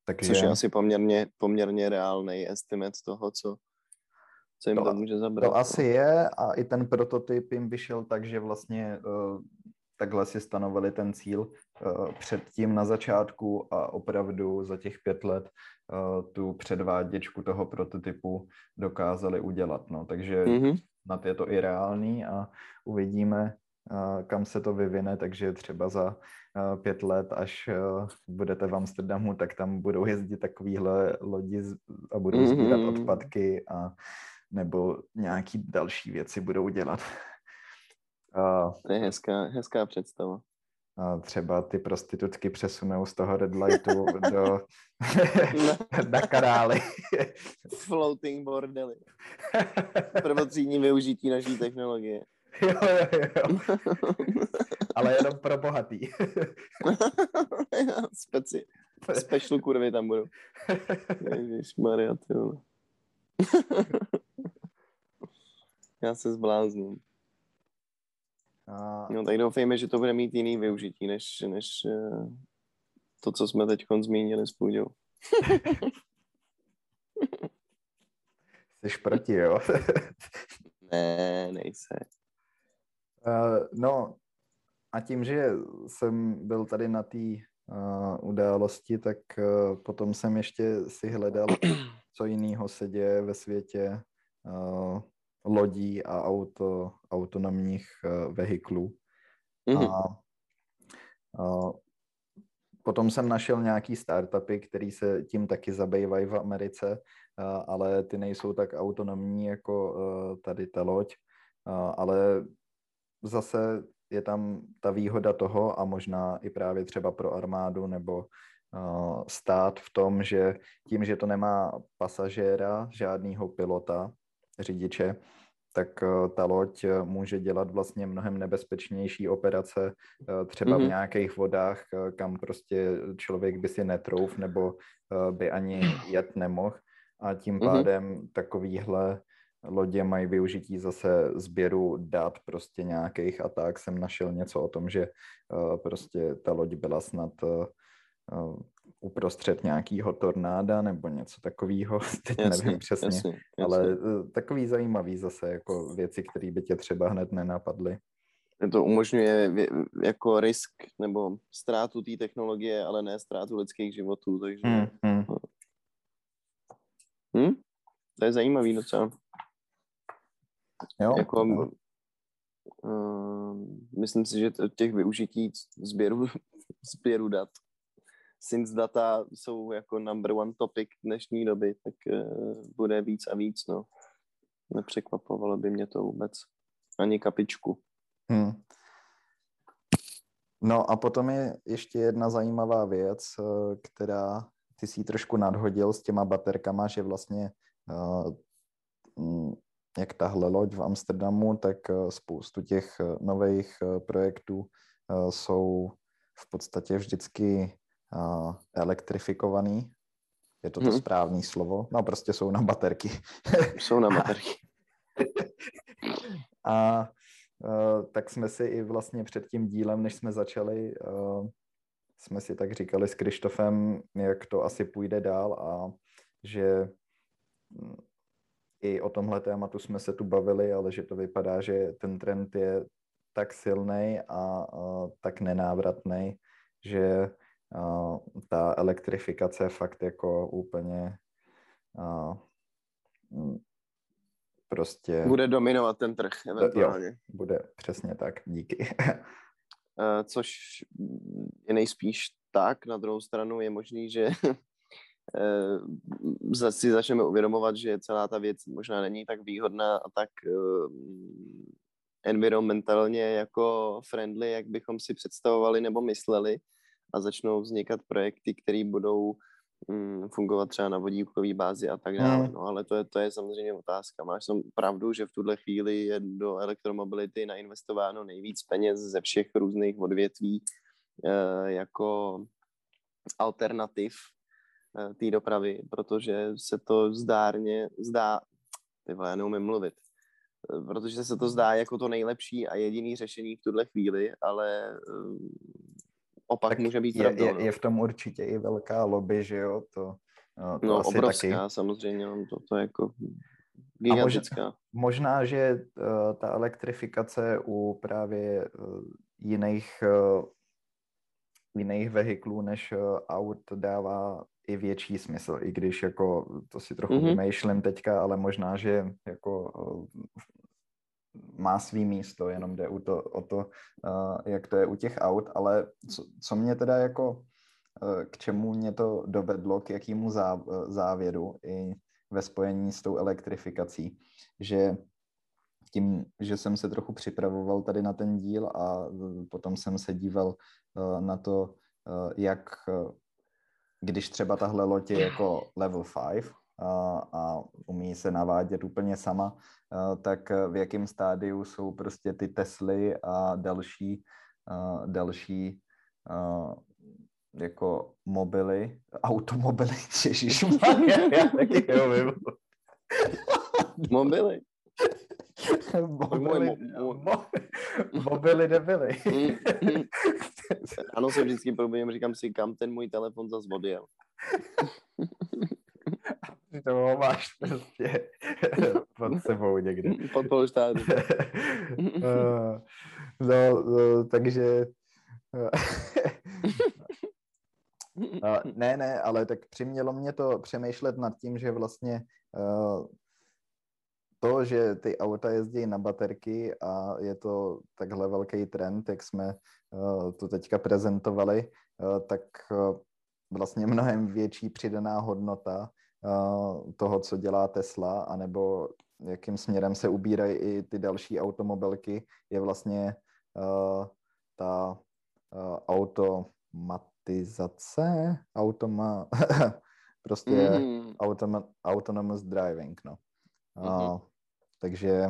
Takže... Což je asi poměrně, poměrně reálný estimate toho, co, co jim to, to může zabrat. To asi je a i ten prototyp jim vyšel tak, že vlastně uh, takhle si stanovili ten cíl uh, předtím na začátku a opravdu za těch pět let uh, tu předváděčku toho prototypu dokázali udělat. No. Takže mm-hmm. snad je to i reálný a uvidíme, uh, kam se to vyvine, takže třeba za pět let, až budete v Amsterdamu, tak tam budou jezdit takovýhle lodi a budou sbírat mm-hmm. odpadky a nebo nějaký další věci budou dělat. To je hezká, hezká představa. A třeba ty prostitutky přesunou z toho red lightu do [LAUGHS] [LAUGHS] na kanály. Floating bordely. Prvotřídní využití naší technologie. [LAUGHS] Jo, jo, jo. Ale jenom pro bohatý. Speci. Special kurvy tam budou. Maria, ty Já se zblázním. A... No tak doufejme, že to bude mít jiný využití, než, než eh, to, co jsme teď zmínili s půjdou. [LAUGHS] Jsi proti, jo? [LAUGHS] ne, nejse. Uh, no a tím, že jsem byl tady na té uh, události, tak uh, potom jsem ještě si hledal, co jiného se děje ve světě uh, lodí a auto, autonomních uh, vehiklů. Mm-hmm. A, uh, potom jsem našel nějaký startupy, které se tím taky zabývají v Americe, uh, ale ty nejsou tak autonomní jako uh, tady ta loď, ale zase je tam ta výhoda toho a možná i právě třeba pro armádu nebo stát v tom, že tím, že to nemá pasažéra, žádného pilota, řidiče, tak uh, ta loď může dělat vlastně mnohem nebezpečnější operace uh, třeba mm-hmm. v mhm. nějakých vodách, kam prostě člověk by si netrouf nebo by ani jet nemohl a tím mm-hmm. pádem takovýhle lodě mají využití zase sběru dat prostě nějakých a tak jsem našel něco o tom, že prostě ta loď byla snad uprostřed nějakého tornáda nebo něco takového, [LAUGHS] teď jasně, nevím přesně, jasně, jasně. ale uh, takový zajímavý zase jako věci, které by tě třeba hned nenapadly. To umožňuje jako risk nebo ztrátu té technologie, ale ne ztrátu lidských životů, takže... Hmm, hmm. Hm? To je zajímavý docela. Jo? Jako, uh, myslím si, že těch využití sběru, [LAUGHS] sběru dat since data jsou jako number one topic dnešní doby, tak uh, bude víc a víc, no. Nepřekvapovalo by mě to vůbec. Ani kapičku. Hmm. No a potom je ještě jedna zajímavá věc, eh, která ty si trošku nadhodil s těma baterkama, že vlastně uh, jak tahle loď v Amsterdamu, tak eh, spoustu těch eh, nových eh, projektů jsou v podstatě vždycky elektrifikovaný. Je to to hmm. správné slovo? No prostě jsou na baterky. [LAUGHS] jsou na baterky. [LAUGHS] a tak jsme si i vlastně před tím dílem, než jsme začali, jsme si tak říkali s Krištofem, jak to asi půjde dál a že hm, i o tomhle tématu jsme se tu bavili, ale že to vypadá, že ten trend je tak silný a, a tak nenávratný, že ta elektrifikace fakt jako úplně a, prostě... Bude dominovat ten trh eventuálně. Jo, bude přesně tak, díky. Což je nejspíš tak, na druhou stranu je možný, že [LAUGHS] eh, si začneme uvědomovat, že celá ta věc možná není tak výhodná a tak eh, environmentálně jako friendly, jak bychom si představovali nebo mysleli a začnou vznikat projekty, které budou mm, fungovat třeba na vodíkové bázi a tak dále. Mm. No ale to je, to je samozřejmě otázka. Máš som pravdu, že v tuhle chvíli je do elektromobility nainvestováno nejvíc peněz ze všech různých odvětví e, jako alternativ Eh, té dopravy, protože se to zdárně zdá, ty vole, já neumím mluvit, eh, protože se to zdá jako to nejlepší a jediný řešení v tuhle chvíli, ale opak tak může být je, pravdou. Je, no. je v tom určitě i velká lobby, že jo, to, to No, asi obrovská taky. samozřejmě, no, to, to je jako gigantická. Možná, možná, že uh, ta elektrifikace u právě uh, jiných uh, jiných vehiklů než aut dává i větší smysl, i když jako to si trochu mm-hmm. vymýšlím teďka, ale možná, že jako má svý místo, jenom jde to, o to, uh, jak to je u těch aut, ale co, co mě teda jako, uh, k čemu mě to dovedlo, k jakému zá, závěru, i ve spojení s tou elektrifikací, že tím, že jsem se trochu připravoval tady na ten díl a potom jsem se díval na to, jak když třeba tahle loď je jako level 5 a, umí se navádět úplně sama, tak v jakém stádiu jsou prostě ty Tesly a další, další jako mobily, automobily, [LAUGHS] ježišmarja, [LAUGHS] já taky jo, Mobily. Mobily, mo, mobily nebyly. [LAUGHS] ano, se vždycky probudím, říkám si, kam ten můj telefon zase odjel. To ho máš prostě [LAUGHS] pod sebou někde. [LAUGHS] Pod polštářem. [LAUGHS] uh, no, no, takže uh, ne, ne, ale tak přimělo mě to přemýšlet nad tím, že vlastně uh, to, že ty auta jezdí na baterky a je to takhle velký trend, jak jsme uh, to teďka prezentovali, uh, tak uh, vlastně mnohem větší přidaná hodnota toho, co dělá Tesla, anebo jakým směrem se ubírají i ty další automobilky, je vlastně uh, ta uh, automatizace, automa, [LAUGHS] prostě mm. automa, autonomous driving, no. Mm-hmm. Takže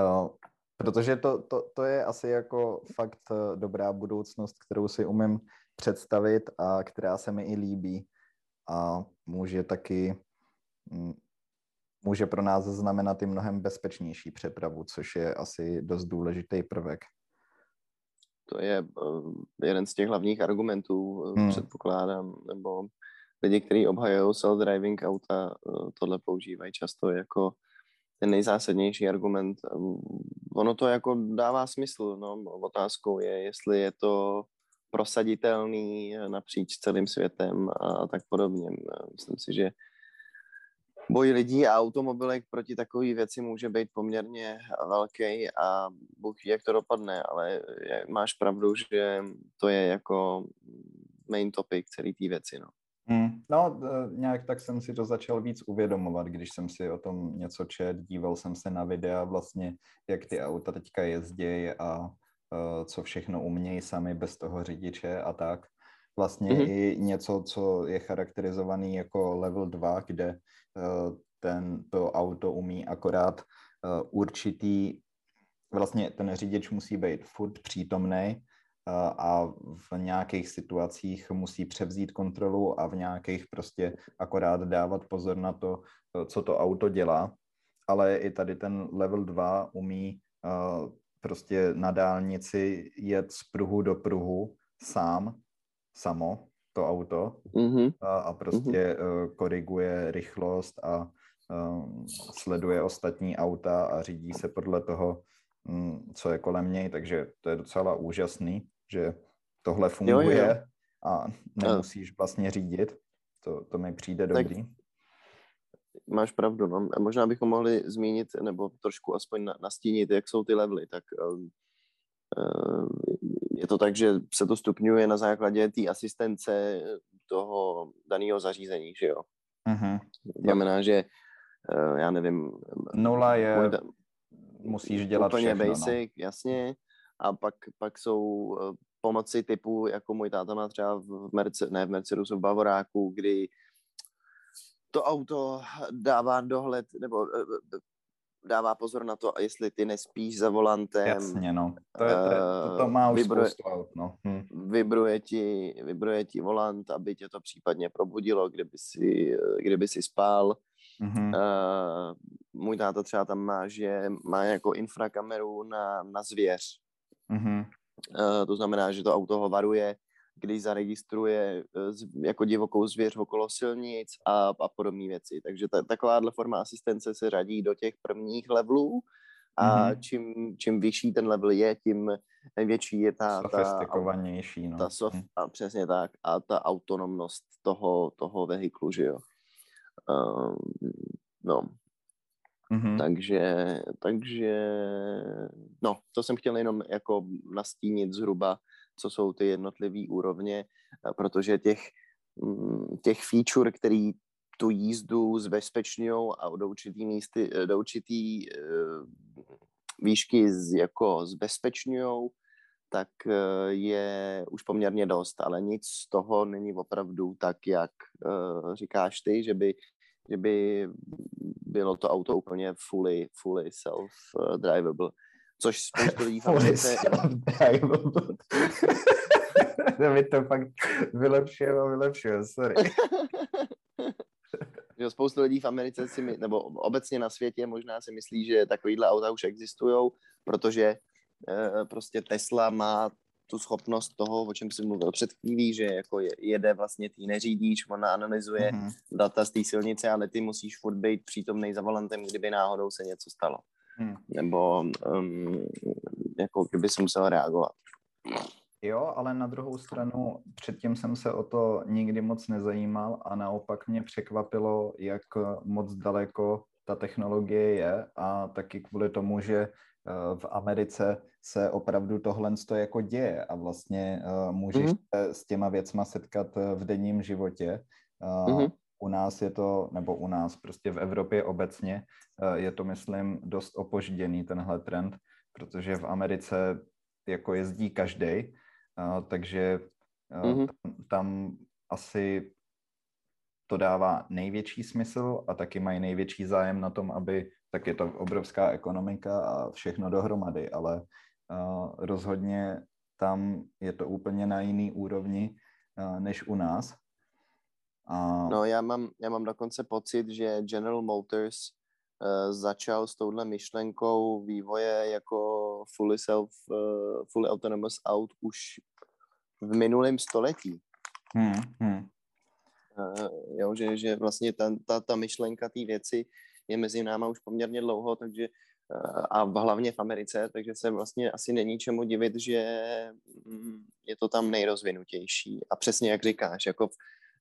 uh, protože to, to, to je asi jako fakt dobrá budoucnost, kterou si umím představit a která se mi i líbí a může taky mm, může pro nás znamenat i mnohem bezpečnější přepravu, což je asi dost důležitý prvek. To je uh, jeden z těch hlavních argumentů, hmm. předpokládám, nebo lidi, kteří obhajují self-driving auta, uh, tohle používají často jako ten nejzásadnější argument. Ono to jako dává smysl, no, otázkou je, jestli je to prosaditelný napříč celým světem a tak podobně. Myslím si, že boj lidí a automobilek proti takové věci může být poměrně velký a Bůh ví, jak to dopadne, ale máš pravdu, že to je jako main topic celé té věci. No. Hmm. No, nějak tak jsem si to začal víc uvědomovat, když jsem si o tom něco čet, díval jsem se na videa vlastně, jak ty auta teďka jezdí a co všechno umějí sami bez toho řidiče a tak. Vlastně mm-hmm. i něco, co je charakterizovaný jako level 2, kde uh, ten, to auto umí akorát uh, určitý, vlastně ten řidič musí být furt přítomný, a v nějakých situacích musí převzít kontrolu a v nějakých prostě akorát dávat pozor na to, co to auto dělá. Ale i tady ten level 2 umí prostě na dálnici jet z pruhu do pruhu sám, samo, to auto mm-hmm. a, a prostě mm-hmm. koriguje rychlost a sleduje ostatní auta a řídí se podle toho, mm, co je kolem něj, takže to je docela úžasný že tohle funguje jo, jo. a nemusíš vlastně řídit. To, to mi přijde tak dobrý. Máš pravdu, no. A možná bychom mohli zmínit, nebo trošku aspoň nastínit, jak jsou ty levely. Tak um, je to tak, že se to stupňuje na základě té asistence toho daného zařízení, že jo? Uh-huh. Znamená, že uh, já nevím... Nula je... musíš dělat úplně všechno, no. basic, no. jasně a pak, pak jsou eh, pomoci typu, jako můj táta má třeba v Mercedes, ne v Mercedesu, v Bavoráku, kdy to auto dává dohled, nebo eh, eh, dává pozor na to, jestli ty nespíš za volantem. Jasně, no. To, je, to, to má už vybruje, aut, no. Hm. Vybruje, ti, vybruje ti volant, aby tě to případně probudilo, kdyby si, kdyby si spál. Mm-hmm. Uh, můj táta třeba tam má, že má jako infrakameru na, na zvěř. Mm-hmm. Uh, to znamená, že to auto ho varuje, když zaregistruje uh, jako divokou zvěř okolo silnic a, a podobné věci. Takže ta, takováhle forma asistence se řadí do těch prvních levelů a mm-hmm. čím, čím vyšší ten level je, tím větší je ta... Sofistikovanější, ta, no. Ta sof, mm. a přesně tak. A ta autonomnost toho, toho vehiklu, že jo. Uh, no, Mm-hmm. Takže, takže, no, to jsem chtěl jenom jako nastínit zhruba, co jsou ty jednotlivé úrovně, protože těch, mm, těch feature, který tu jízdu zbezpečňují a do určitý, místy, do určitý uh, výšky z, jako zbezpečňují, tak je už poměrně dost, ale nic z toho není opravdu tak, jak říkáš ty, že by, že by bylo to auto úplně fully, fully self-drivable. Což spoustu lidí v Americe... mi to fakt vylepšuje a vylepšuje, sorry. [LAUGHS] že spoustu lidí v Americe si, my, nebo obecně na světě možná si myslí, že takovýhle auta už existují, protože e, prostě Tesla má tu schopnost toho, o čem jsem mluvil před chvílí, že jako je, jede vlastně ty neřídíš, ona analyzuje mm-hmm. data z té silnice, ale ty musíš furt být přítomný za volantem, kdyby náhodou se něco stalo. Mm. Nebo um, jako kdyby jsem musel reagovat. Jo, ale na druhou stranu předtím jsem se o to nikdy moc nezajímal a naopak mě překvapilo, jak moc daleko ta technologie je a taky kvůli tomu, že eh, v Americe se opravdu tohle jako děje a vlastně uh, můžeš mm-hmm. se s těma věcma setkat v denním životě. Mm-hmm. U nás je to, nebo u nás prostě v Evropě obecně, uh, je to, myslím, dost opožděný tenhle trend, protože v Americe jako jezdí každý takže mm-hmm. tam, tam asi to dává největší smysl a taky mají největší zájem na tom, aby, tak je to obrovská ekonomika a všechno dohromady, ale rozhodně tam je to úplně na jiný úrovni než u nás. A... No já mám, já mám dokonce pocit, že General Motors uh, začal s touhle myšlenkou vývoje jako fully self, uh, fully autonomous aut už v minulém století. Hmm, hmm. Uh, jo, že, že vlastně ta, ta, ta myšlenka té věci je mezi náma už poměrně dlouho, takže uh, a hlavně v Americe, takže se vlastně asi není čemu divit, že mm, je to tam nejrozvinutější. A přesně jak říkáš, jako v,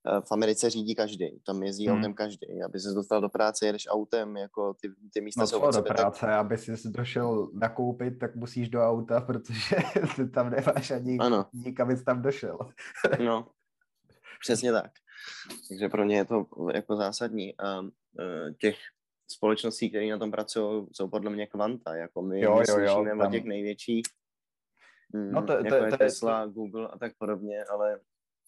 v Americe řídí každý, tam jezdí hmm. autem každý. Aby se dostal do práce, jedeš autem, jako ty, ty místa no, jsou do práce, tak... aby si došel nakoupit, tak musíš do auta, protože [LAUGHS] ty tam nemáš ani ano. abys tam došel. [LAUGHS] no, přesně tak. Takže pro ně je to jako zásadní. A uh, těch společností, které na tom pracují, jsou podle mě kvanta. Jako my jo, jo, jo, tam... o těch největších, no to, jako to, je to, Tesla, Google a tak podobně, ale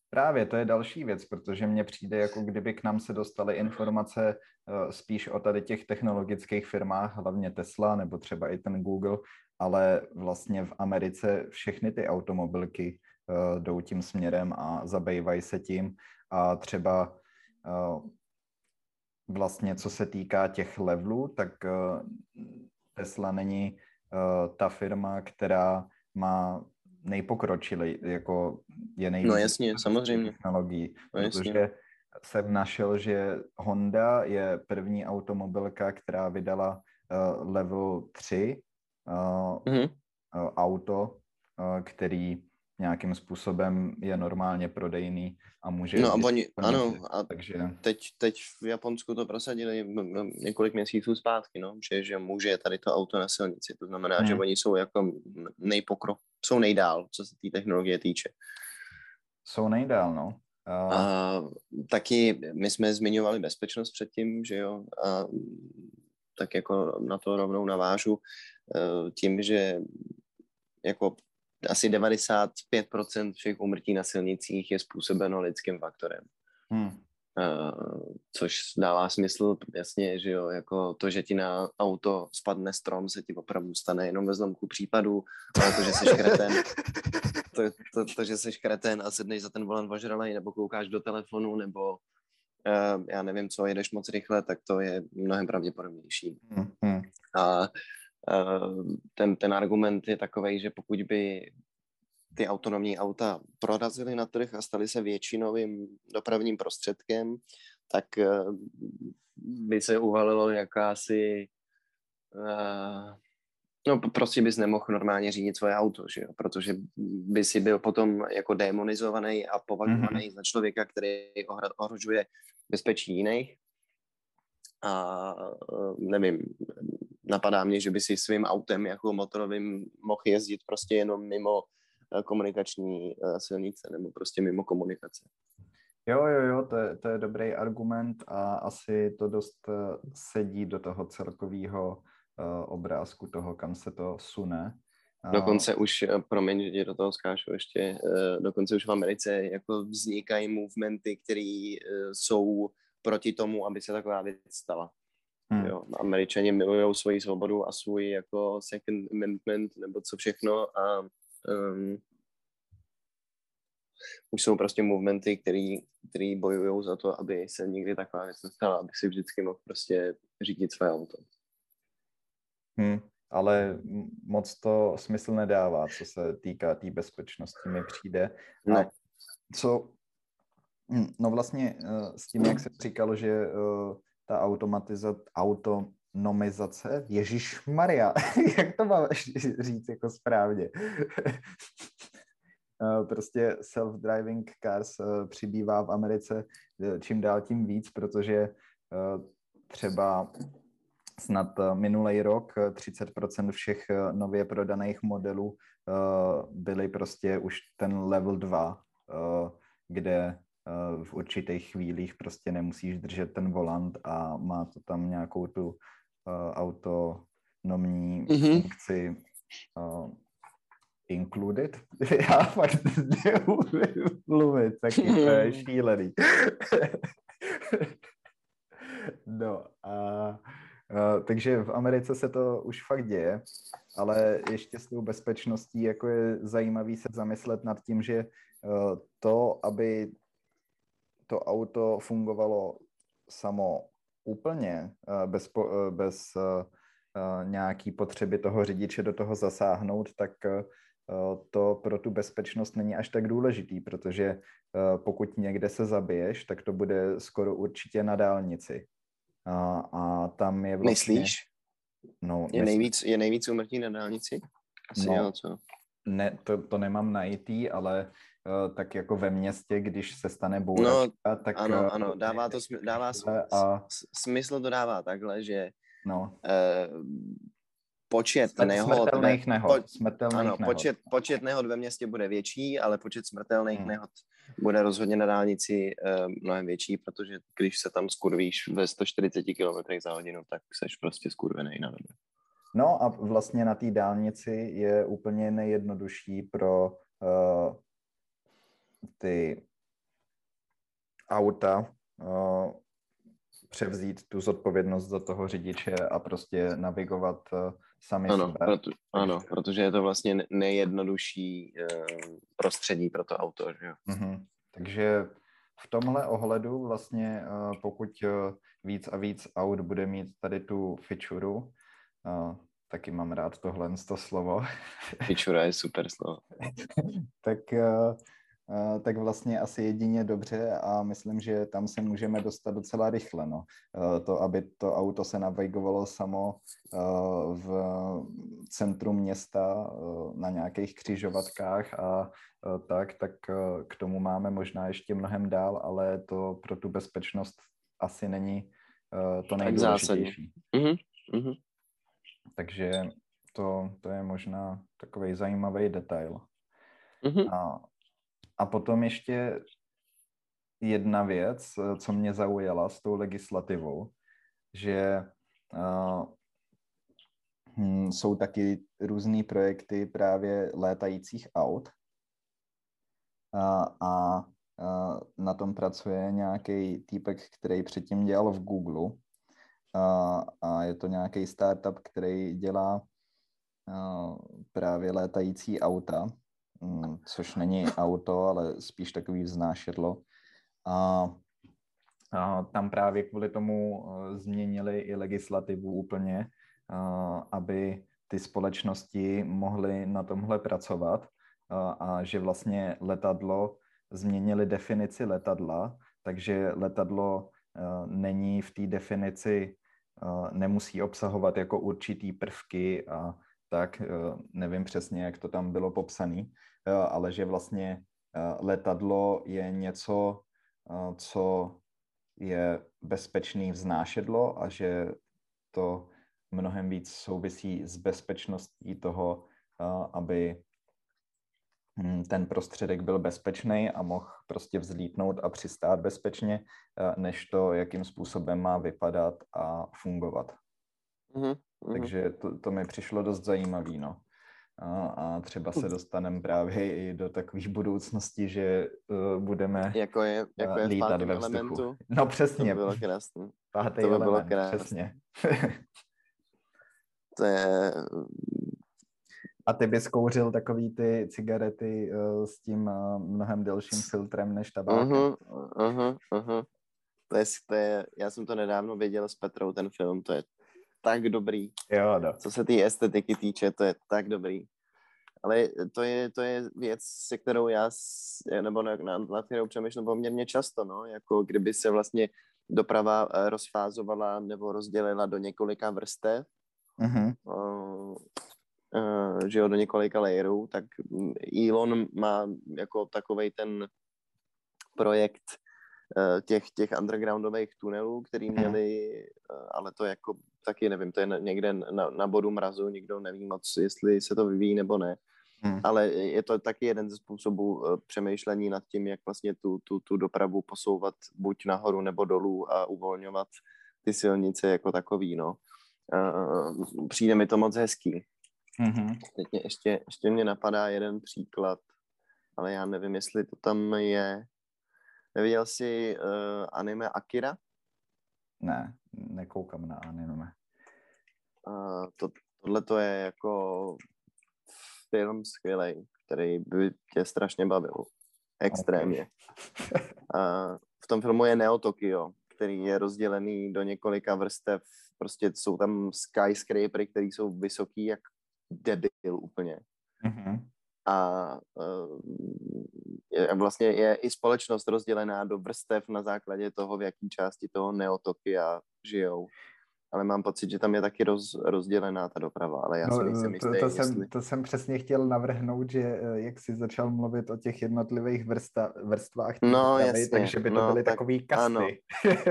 Právě, to je další věc, protože mně přijde, jako kdyby k nám se dostaly informace uh, spíš o tady těch technologických firmách, hlavně Tesla nebo třeba i ten Google, ale vlastně v Americe všechny ty automobilky uh, jdou tím směrem a zabývají se tím. A třeba uh, vlastně co se týká těch levelů, tak Tesla není ta firma, která má nejpokročilý, jako je nejvíc no jasně, samozřejmě. technologií, no protože jasně. jsem našel, že Honda je první automobilka, která vydala uh, level 3 uh, mm-hmm. uh, auto, uh, který nějakým způsobem je normálně prodejný a může... No a oni, ano, a takže... teď, teď v Japonsku to prosadili několik měsíců zpátky, no, že, že může tady to auto na silnici, to znamená, hmm. že oni jsou jako nejpokrok, jsou nejdál, co se té technologie týče. Jsou nejdál, no. Uh... A taky my jsme zmiňovali bezpečnost předtím, že jo, a tak jako na to rovnou navážu e, tím, že jako asi 95% všech umrtí na silnicích je způsobeno lidským faktorem. Hmm. Uh, což dává smysl, jasně, že jo, jako to, že ti na auto spadne strom, se ti opravdu stane jenom ve zlomku případů, ale to, že jsi kreten, [LAUGHS] to, to, to, že jsi kreten a sedneš za ten volant ožralej, nebo koukáš do telefonu, nebo uh, já nevím co, jedeš moc rychle, tak to je mnohem pravděpodobnější. Hmm. hmm. A ten, ten argument je takový, že pokud by ty autonomní auta prorazily na trh a staly se většinovým dopravním prostředkem, tak eh, by se uvalilo jakási uh, no prostě bys nemohl normálně řídit svoje auto, že jo? protože by si byl potom jako demonizovaný a považovaný mm-hmm. za člověka, který ohrožuje bezpečí jiných. A eh, nevím, napadá mě, že by si svým autem jako motorovým mohl jezdit prostě jenom mimo eh, komunikační eh, silnice nebo prostě mimo komunikace. Jo, jo, jo, to je, to je dobrý argument a asi to dost sedí do toho celkového uh, obrázku toho, kam se to sune. Dokonce už, eh, promiň, že do toho skášu ještě, uh, dokonce už v Americe jako vznikají movementy, které uh, jsou proti tomu, aby se taková věc stala. Hmm. Jo, Američani milují svoji svobodu a svůj jako second amendment nebo co všechno a um, už jsou prostě movementy, který, který bojují za to, aby se nikdy taková věc nestala, aby si vždycky mohl prostě řídit své auto. Hmm, ale moc to smysl nedává, co se týká té tý bezpečnosti, mi přijde. No. A co, hm, no vlastně eh, s tím, jak se říkalo, že eh, ta automatizace, autonomizace, Ježíš Maria, [LAUGHS] jak to mám říct jako správně? [LAUGHS] Eh, prostě self-driving cars přibývá v Americe čím dál tím víc, protože třeba snad eh, minulý rok 30% eh, všech eh, nově prodaných modelů byly prostě už ten level 2, kde v určitých chvílích prostě nemusíš držet ten volant a má to tam nějakou tu autonomní mm-hmm. funkci included. [LAUGHS] Já fakt neumím mluvit, tak to je šílený. [LAUGHS] no a Uh, takže v Americe se to už fakt děje, ale ještě s tou bezpečností jako je zajímavý se zamyslet nad tím, že uh, to, aby to auto fungovalo samo úplně, uh, bez, po, bez nějaký potřeby toho řidiče do toho zasáhnout, tak to pro tu bezpečnost není až tak důležitý, protože pokud někde se zabiješ, tak to bude skoro určitě na dálnici. A, a tam je vlastně... Myslíš? No, je, nejvíc, je nejvíc umrtí na dálnici? Asi no, jo, co? Ne, to, to nemám na IT, ale uh, tak jako ve městě, když se stane bouračka, no, tak... Ano, uh, ano, dává to sm- dává a... smysl to dává takhle, že no. uh, počet Smrt, nehod... Smrtelných nehod. Po, smrtelných ano, nehod. Počet, počet nehod ve městě bude větší, ale počet smrtelných hmm. nehod bude rozhodně na dálnici uh, mnohem větší, protože když se tam skurvíš ve 140 km za hodinu, tak seš prostě skurvený na dobu. No a vlastně na té dálnici je úplně nejjednodušší pro uh, ty auta uh, převzít tu zodpovědnost za toho řidiče a prostě navigovat uh, sami ano, sebe. Proto, ano, protože je to vlastně nejjednodušší uh, prostředí pro to auto. Že? Mm-hmm. Takže v tomhle ohledu vlastně uh, pokud víc a víc aut bude mít tady tu uh, taky mám rád tohle to slovo. Feature je super slovo. [LAUGHS] tak tak vlastně asi jedině dobře a myslím, že tam se můžeme dostat docela rychle. No. Eh, to, aby to auto se navigovalo samo eh, v centru města na nějakých křižovatkách a tak, tak k tomu máme možná ještě mnohem dál, ale to pro tu bezpečnost asi není to nejdůležitější. Mm-hmm. Mm-hmm. Takže to, to je možná takový zajímavý detail. Mm-hmm. A a potom ještě jedna věc, co mě zaujala s tou legislativou, že uh, jsou taky různé projekty právě létajících aut. A, a, a na tom pracuje nějaký týpek, který předtím dělal v Google a, a je to nějaký startup, který dělá právě létající auta což není auto, ale spíš takový vznášedlo. A, a tam právě kvůli tomu uh, změnili i legislativu úplně, uh, aby ty společnosti mohly na tomhle pracovat uh, a že vlastně letadlo změnili definici letadla, takže letadlo není v té definici, nemusí obsahovat jako určitý prvky a tak nevím přesně, jak to tam bylo popsané, ale že vlastně letadlo je něco, co je bezpečný vznášedlo a že to mnohem víc souvisí s bezpečností toho, aby hm, ten prostředek byl bezpečný a mohl prostě vzlítnout a přistát bezpečně, eh, než to, jakým způsobem má vypadat a fungovat. Mm-hmm. Takže to, to mi přišlo dost zajímavé, no. A, a třeba se dostaneme právě i do takových budoucností, že uh, budeme jako je, jako je lítat ve vzduchu. Elementu. No přesně. To bylo krásné. [LAUGHS] Pátý to by element, bylo krásné. přesně. to je... A ty bys kouřil takový ty cigarety uh, s tím uh, mnohem delším filtrem než tabák? Uh-huh, uh-huh, uh-huh. To je, to je, já jsem to nedávno viděl s Petrou, ten film, to je tak dobrý. Jo, no. Co se té estetiky týče, to je tak dobrý. Ale to je, to je věc, se kterou já, nebo na, na, na kterou přemýšlím poměrně často, no, jako kdyby se vlastně doprava eh, rozfázovala nebo rozdělila do několika vrstev, mm-hmm. uh, uh, že jo, do několika layerů, tak Elon má jako takový ten projekt uh, těch, těch undergroundových tunelů, který mhm. měli, ale to jako taky nevím, to je někde na, na bodu mrazu, nikdo neví moc, jestli se to vyvíjí nebo ne. Hmm. Ale je to taky jeden ze způsobů uh, přemýšlení nad tím, jak vlastně tu, tu, tu dopravu posouvat buď nahoru nebo dolů a uvolňovat ty silnice jako takový, no. Uh, přijde mi to moc hezký. Mm-hmm. Teď mě ještě, ještě mě napadá jeden příklad, ale já nevím, jestli to tam je. Neviděl jsi uh, anime Akira? Ne, nekoukám na anime. Uh, to, tohle to je jako film skvělý, který by tě strašně bavil. Extrémně. Okay. uh, v tom filmu je Neo Tokyo, který je rozdělený do několika vrstev. Prostě jsou tam skyscrapery, které jsou vysoký jak debil úplně. Mm-hmm. A uh, je, vlastně je i společnost rozdělená do vrstev na základě toho, v jaký části toho Neotokia žijou ale mám pocit, že tam je taky roz, rozdělená ta doprava, ale já no, si nejsem jistý, to, to, jestli... jsem, to jsem přesně chtěl navrhnout, že eh, jak jsi začal mluvit o těch jednotlivých vrsta, vrstvách no, dopravy, jasně, takže by to no, byly tak, takový kasty. Ano,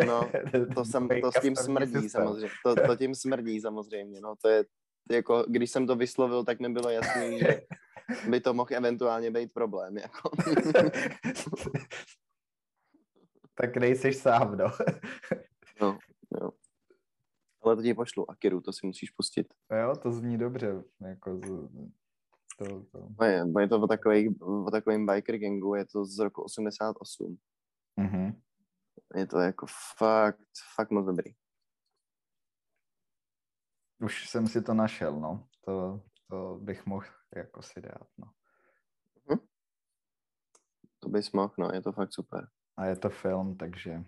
no, [LAUGHS] to, jsem, to s tím smrdí systém. samozřejmě, to, to tím smrdí samozřejmě, no, to je, jako, když jsem to vyslovil, tak mi bylo jasný, že [LAUGHS] by to mohl eventuálně být problém, jako. [LAUGHS] tak nejseš sám, no. no, jo. Ale to ti pošlu, Akiru, to si musíš pustit. Jo, to zní dobře. Jako z, to, to. No je, je to o, takový, o takovým biker gangu, je to z roku 88. Mm-hmm. Je to jako fakt, fakt moc dobrý. Už jsem si to našel, no. To, to bych mohl jako si dát, no. Hm? To bys mohl, no, je to fakt super. A je to film, takže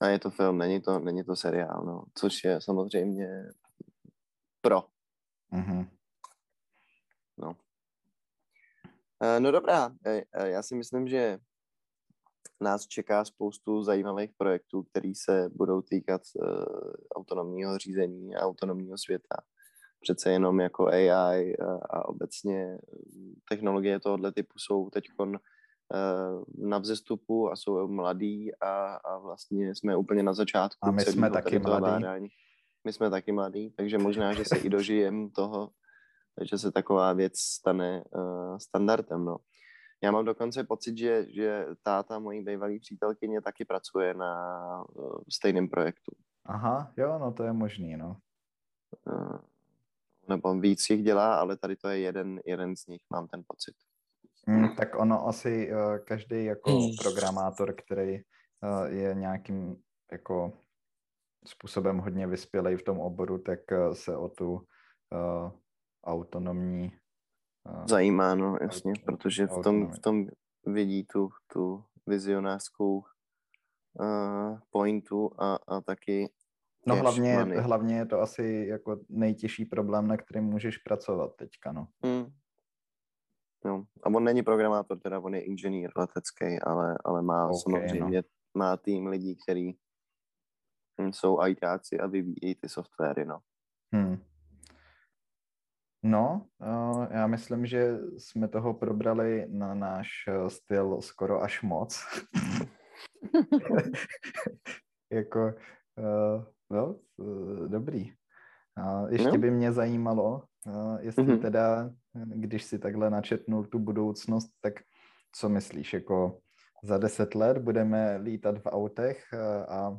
a je to film, není to, není to seriál, no. Což je samozřejmě pro. Mm-hmm. No. E, no dobrá, e, e, já si myslím, že nás čeká spoustu zajímavých projektů, které se budou týkat autonomního řízení a autonomního světa. Přece jenom jako AI a, a obecně technologie tohoto typu jsou teď Eh, na vzestupu a jsou mladí a, a vlastně jsme úplně na začátku. A my jsme taky mladí. My jsme taky mladí, takže možná, že se i dožijem toho, že se taková věc stane uh, standardem. No. Já mám dokonce pocit, že, že táta mojí bývalý přítelkyně taky pracuje na uh, stejném projektu. Aha, jo, no to je možný, no. Uh, nebo víc jich dělá, ale tady to je jeden, jeden z nich, mám ten pocit. Hmm, tak ono asi uh, každý jako hmm. programátor, který uh, je nějakým jako způsobem hodně vyspělej v tom oboru, tak uh, se o tu uh, autonomní uh, zajímá, no jasně, protože v tom, v tom vidí tu, tu vizionářskou uh, pointu a, a taky No hlavně, hlavně je to asi jako nejtěžší problém, na kterým můžeš pracovat teďka, no. Hmm, No. A on není programátor, teda on je inženýr letecký, ale, ale má okay, samozřejmě no. má tým lidí, kteří jsou ITáci a vyvíjí ty softwary, no. Hmm. No, uh, já myslím, že jsme toho probrali na náš uh, styl skoro až moc. [LAUGHS] [LAUGHS] jako, uh, no, uh, dobrý. A ještě no. by mě zajímalo, No, jestli mm-hmm. teda, když si takhle načetnul tu budoucnost, tak co myslíš, jako za deset let budeme lítat v autech a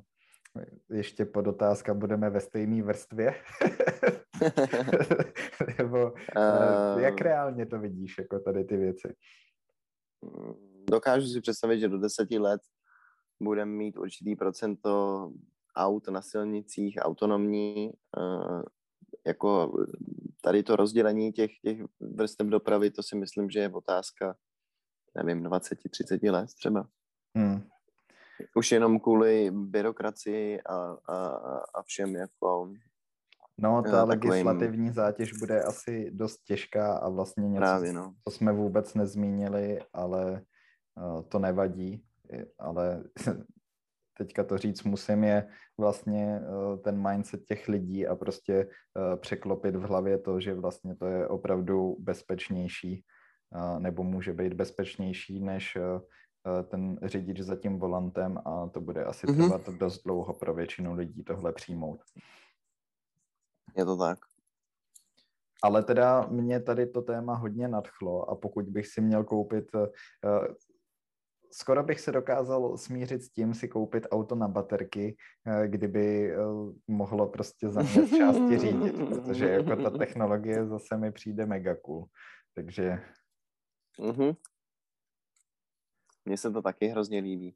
ještě podotázka, budeme ve stejné vrstvě? [LAUGHS] Nebo jak reálně to vidíš, jako tady ty věci? Dokážu si představit, že do deseti let budeme mít určitý procento aut na silnicích autonomní, uh, jako tady to rozdělení těch, těch vrstev dopravy, to si myslím, že je otázka, nevím, 20-30 let třeba. Hmm. Už jenom kvůli byrokracii a, a, a všem jako No, ta takovým... legislativní zátěž bude asi dost těžká a vlastně něco, Právě, no. co jsme vůbec nezmínili, ale to nevadí, ale teďka to říct musím, je vlastně uh, ten mindset těch lidí a prostě uh, překlopit v hlavě to, že vlastně to je opravdu bezpečnější nebo může být bezpečnější než ten řidič za tím volantem a to bude asi mm-hmm. trvat dost dlouho pro většinu lidí tohle přijmout. Je to tak. Ale teda mě tady to téma hodně nadchlo a pokud bych si měl koupit, skoro bych se dokázal smířit s tím si koupit auto na baterky, kdyby mohlo prostě za mě části řídit, protože jako ta technologie zase mi přijde mega cool. Takže Mm-hmm. Mně se to taky hrozně líbí.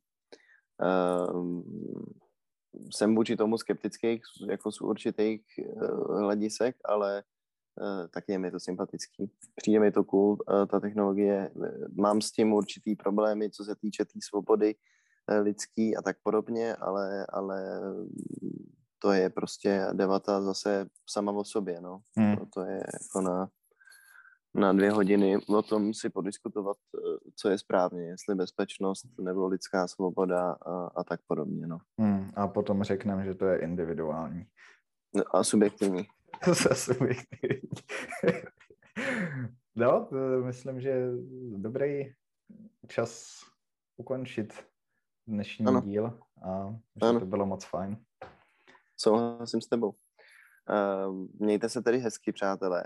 Uh, jsem vůči tomu skeptický jako z určitých uh, hledisek, ale taky je mi to sympatický. Přijde mi to cool, uh, ta technologie. Mám s tím určitý problémy, co se týče té tý svobody lidský a tak podobně, ale, ale to je prostě debata zase sama o sobě, no. Hmm. To, je jako na na dvě hodiny o tom si podiskutovat, eh, co je správně, jestli bezpečnost nebo lidská svoboda a, a tak podobně. No. Hmm, a potom řekneme, že to je individuální. No, a subjektivní. [LAUGHS] subjektivní. [LAUGHS] no, myslím, že dobrý čas ukončit dnešní ano. díl a že ano. to bylo moc fajn. Souhlasím s tebou. Uh, mějte se tedy hezky, přátelé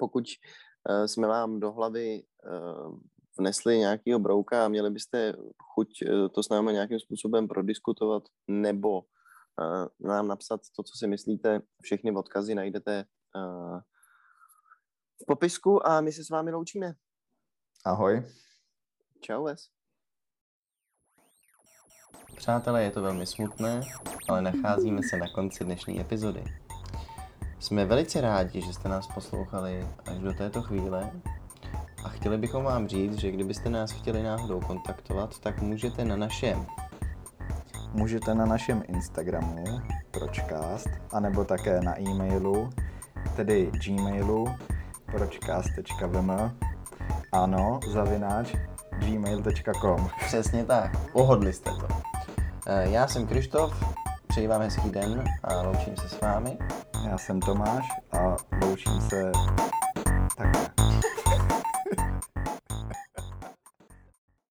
pokud uh, jsme vám do hlavy uh, vnesli nějakého brouka a měli byste chuť uh, to s námi nějakým způsobem prodiskutovat nebo nám napsat to, co si myslíte, všechny odkazy najdete v popisku a my se s vámi loučíme. Ahoj. Čau, Les. Přátelé, je to velmi smutné, ale nacházíme se na konci dnešní epizody. Jsme velice rádi, že jste nás poslouchali až do této chvíle a chtěli bychom vám říct, že kdybyste nás chtěli náhodou kontaktovat, tak můžete na našem Můžete na našem Instagramu pročcast, anebo také na e-mailu, tedy gmailu pročcast.vm ano, zavináč gmail.com Přesně tak, pohodli jste to. Eh, já jsem Krištof, přeji vám hezký den a loučím se s vámi. Já jsem Tomáš a loučím se takhle.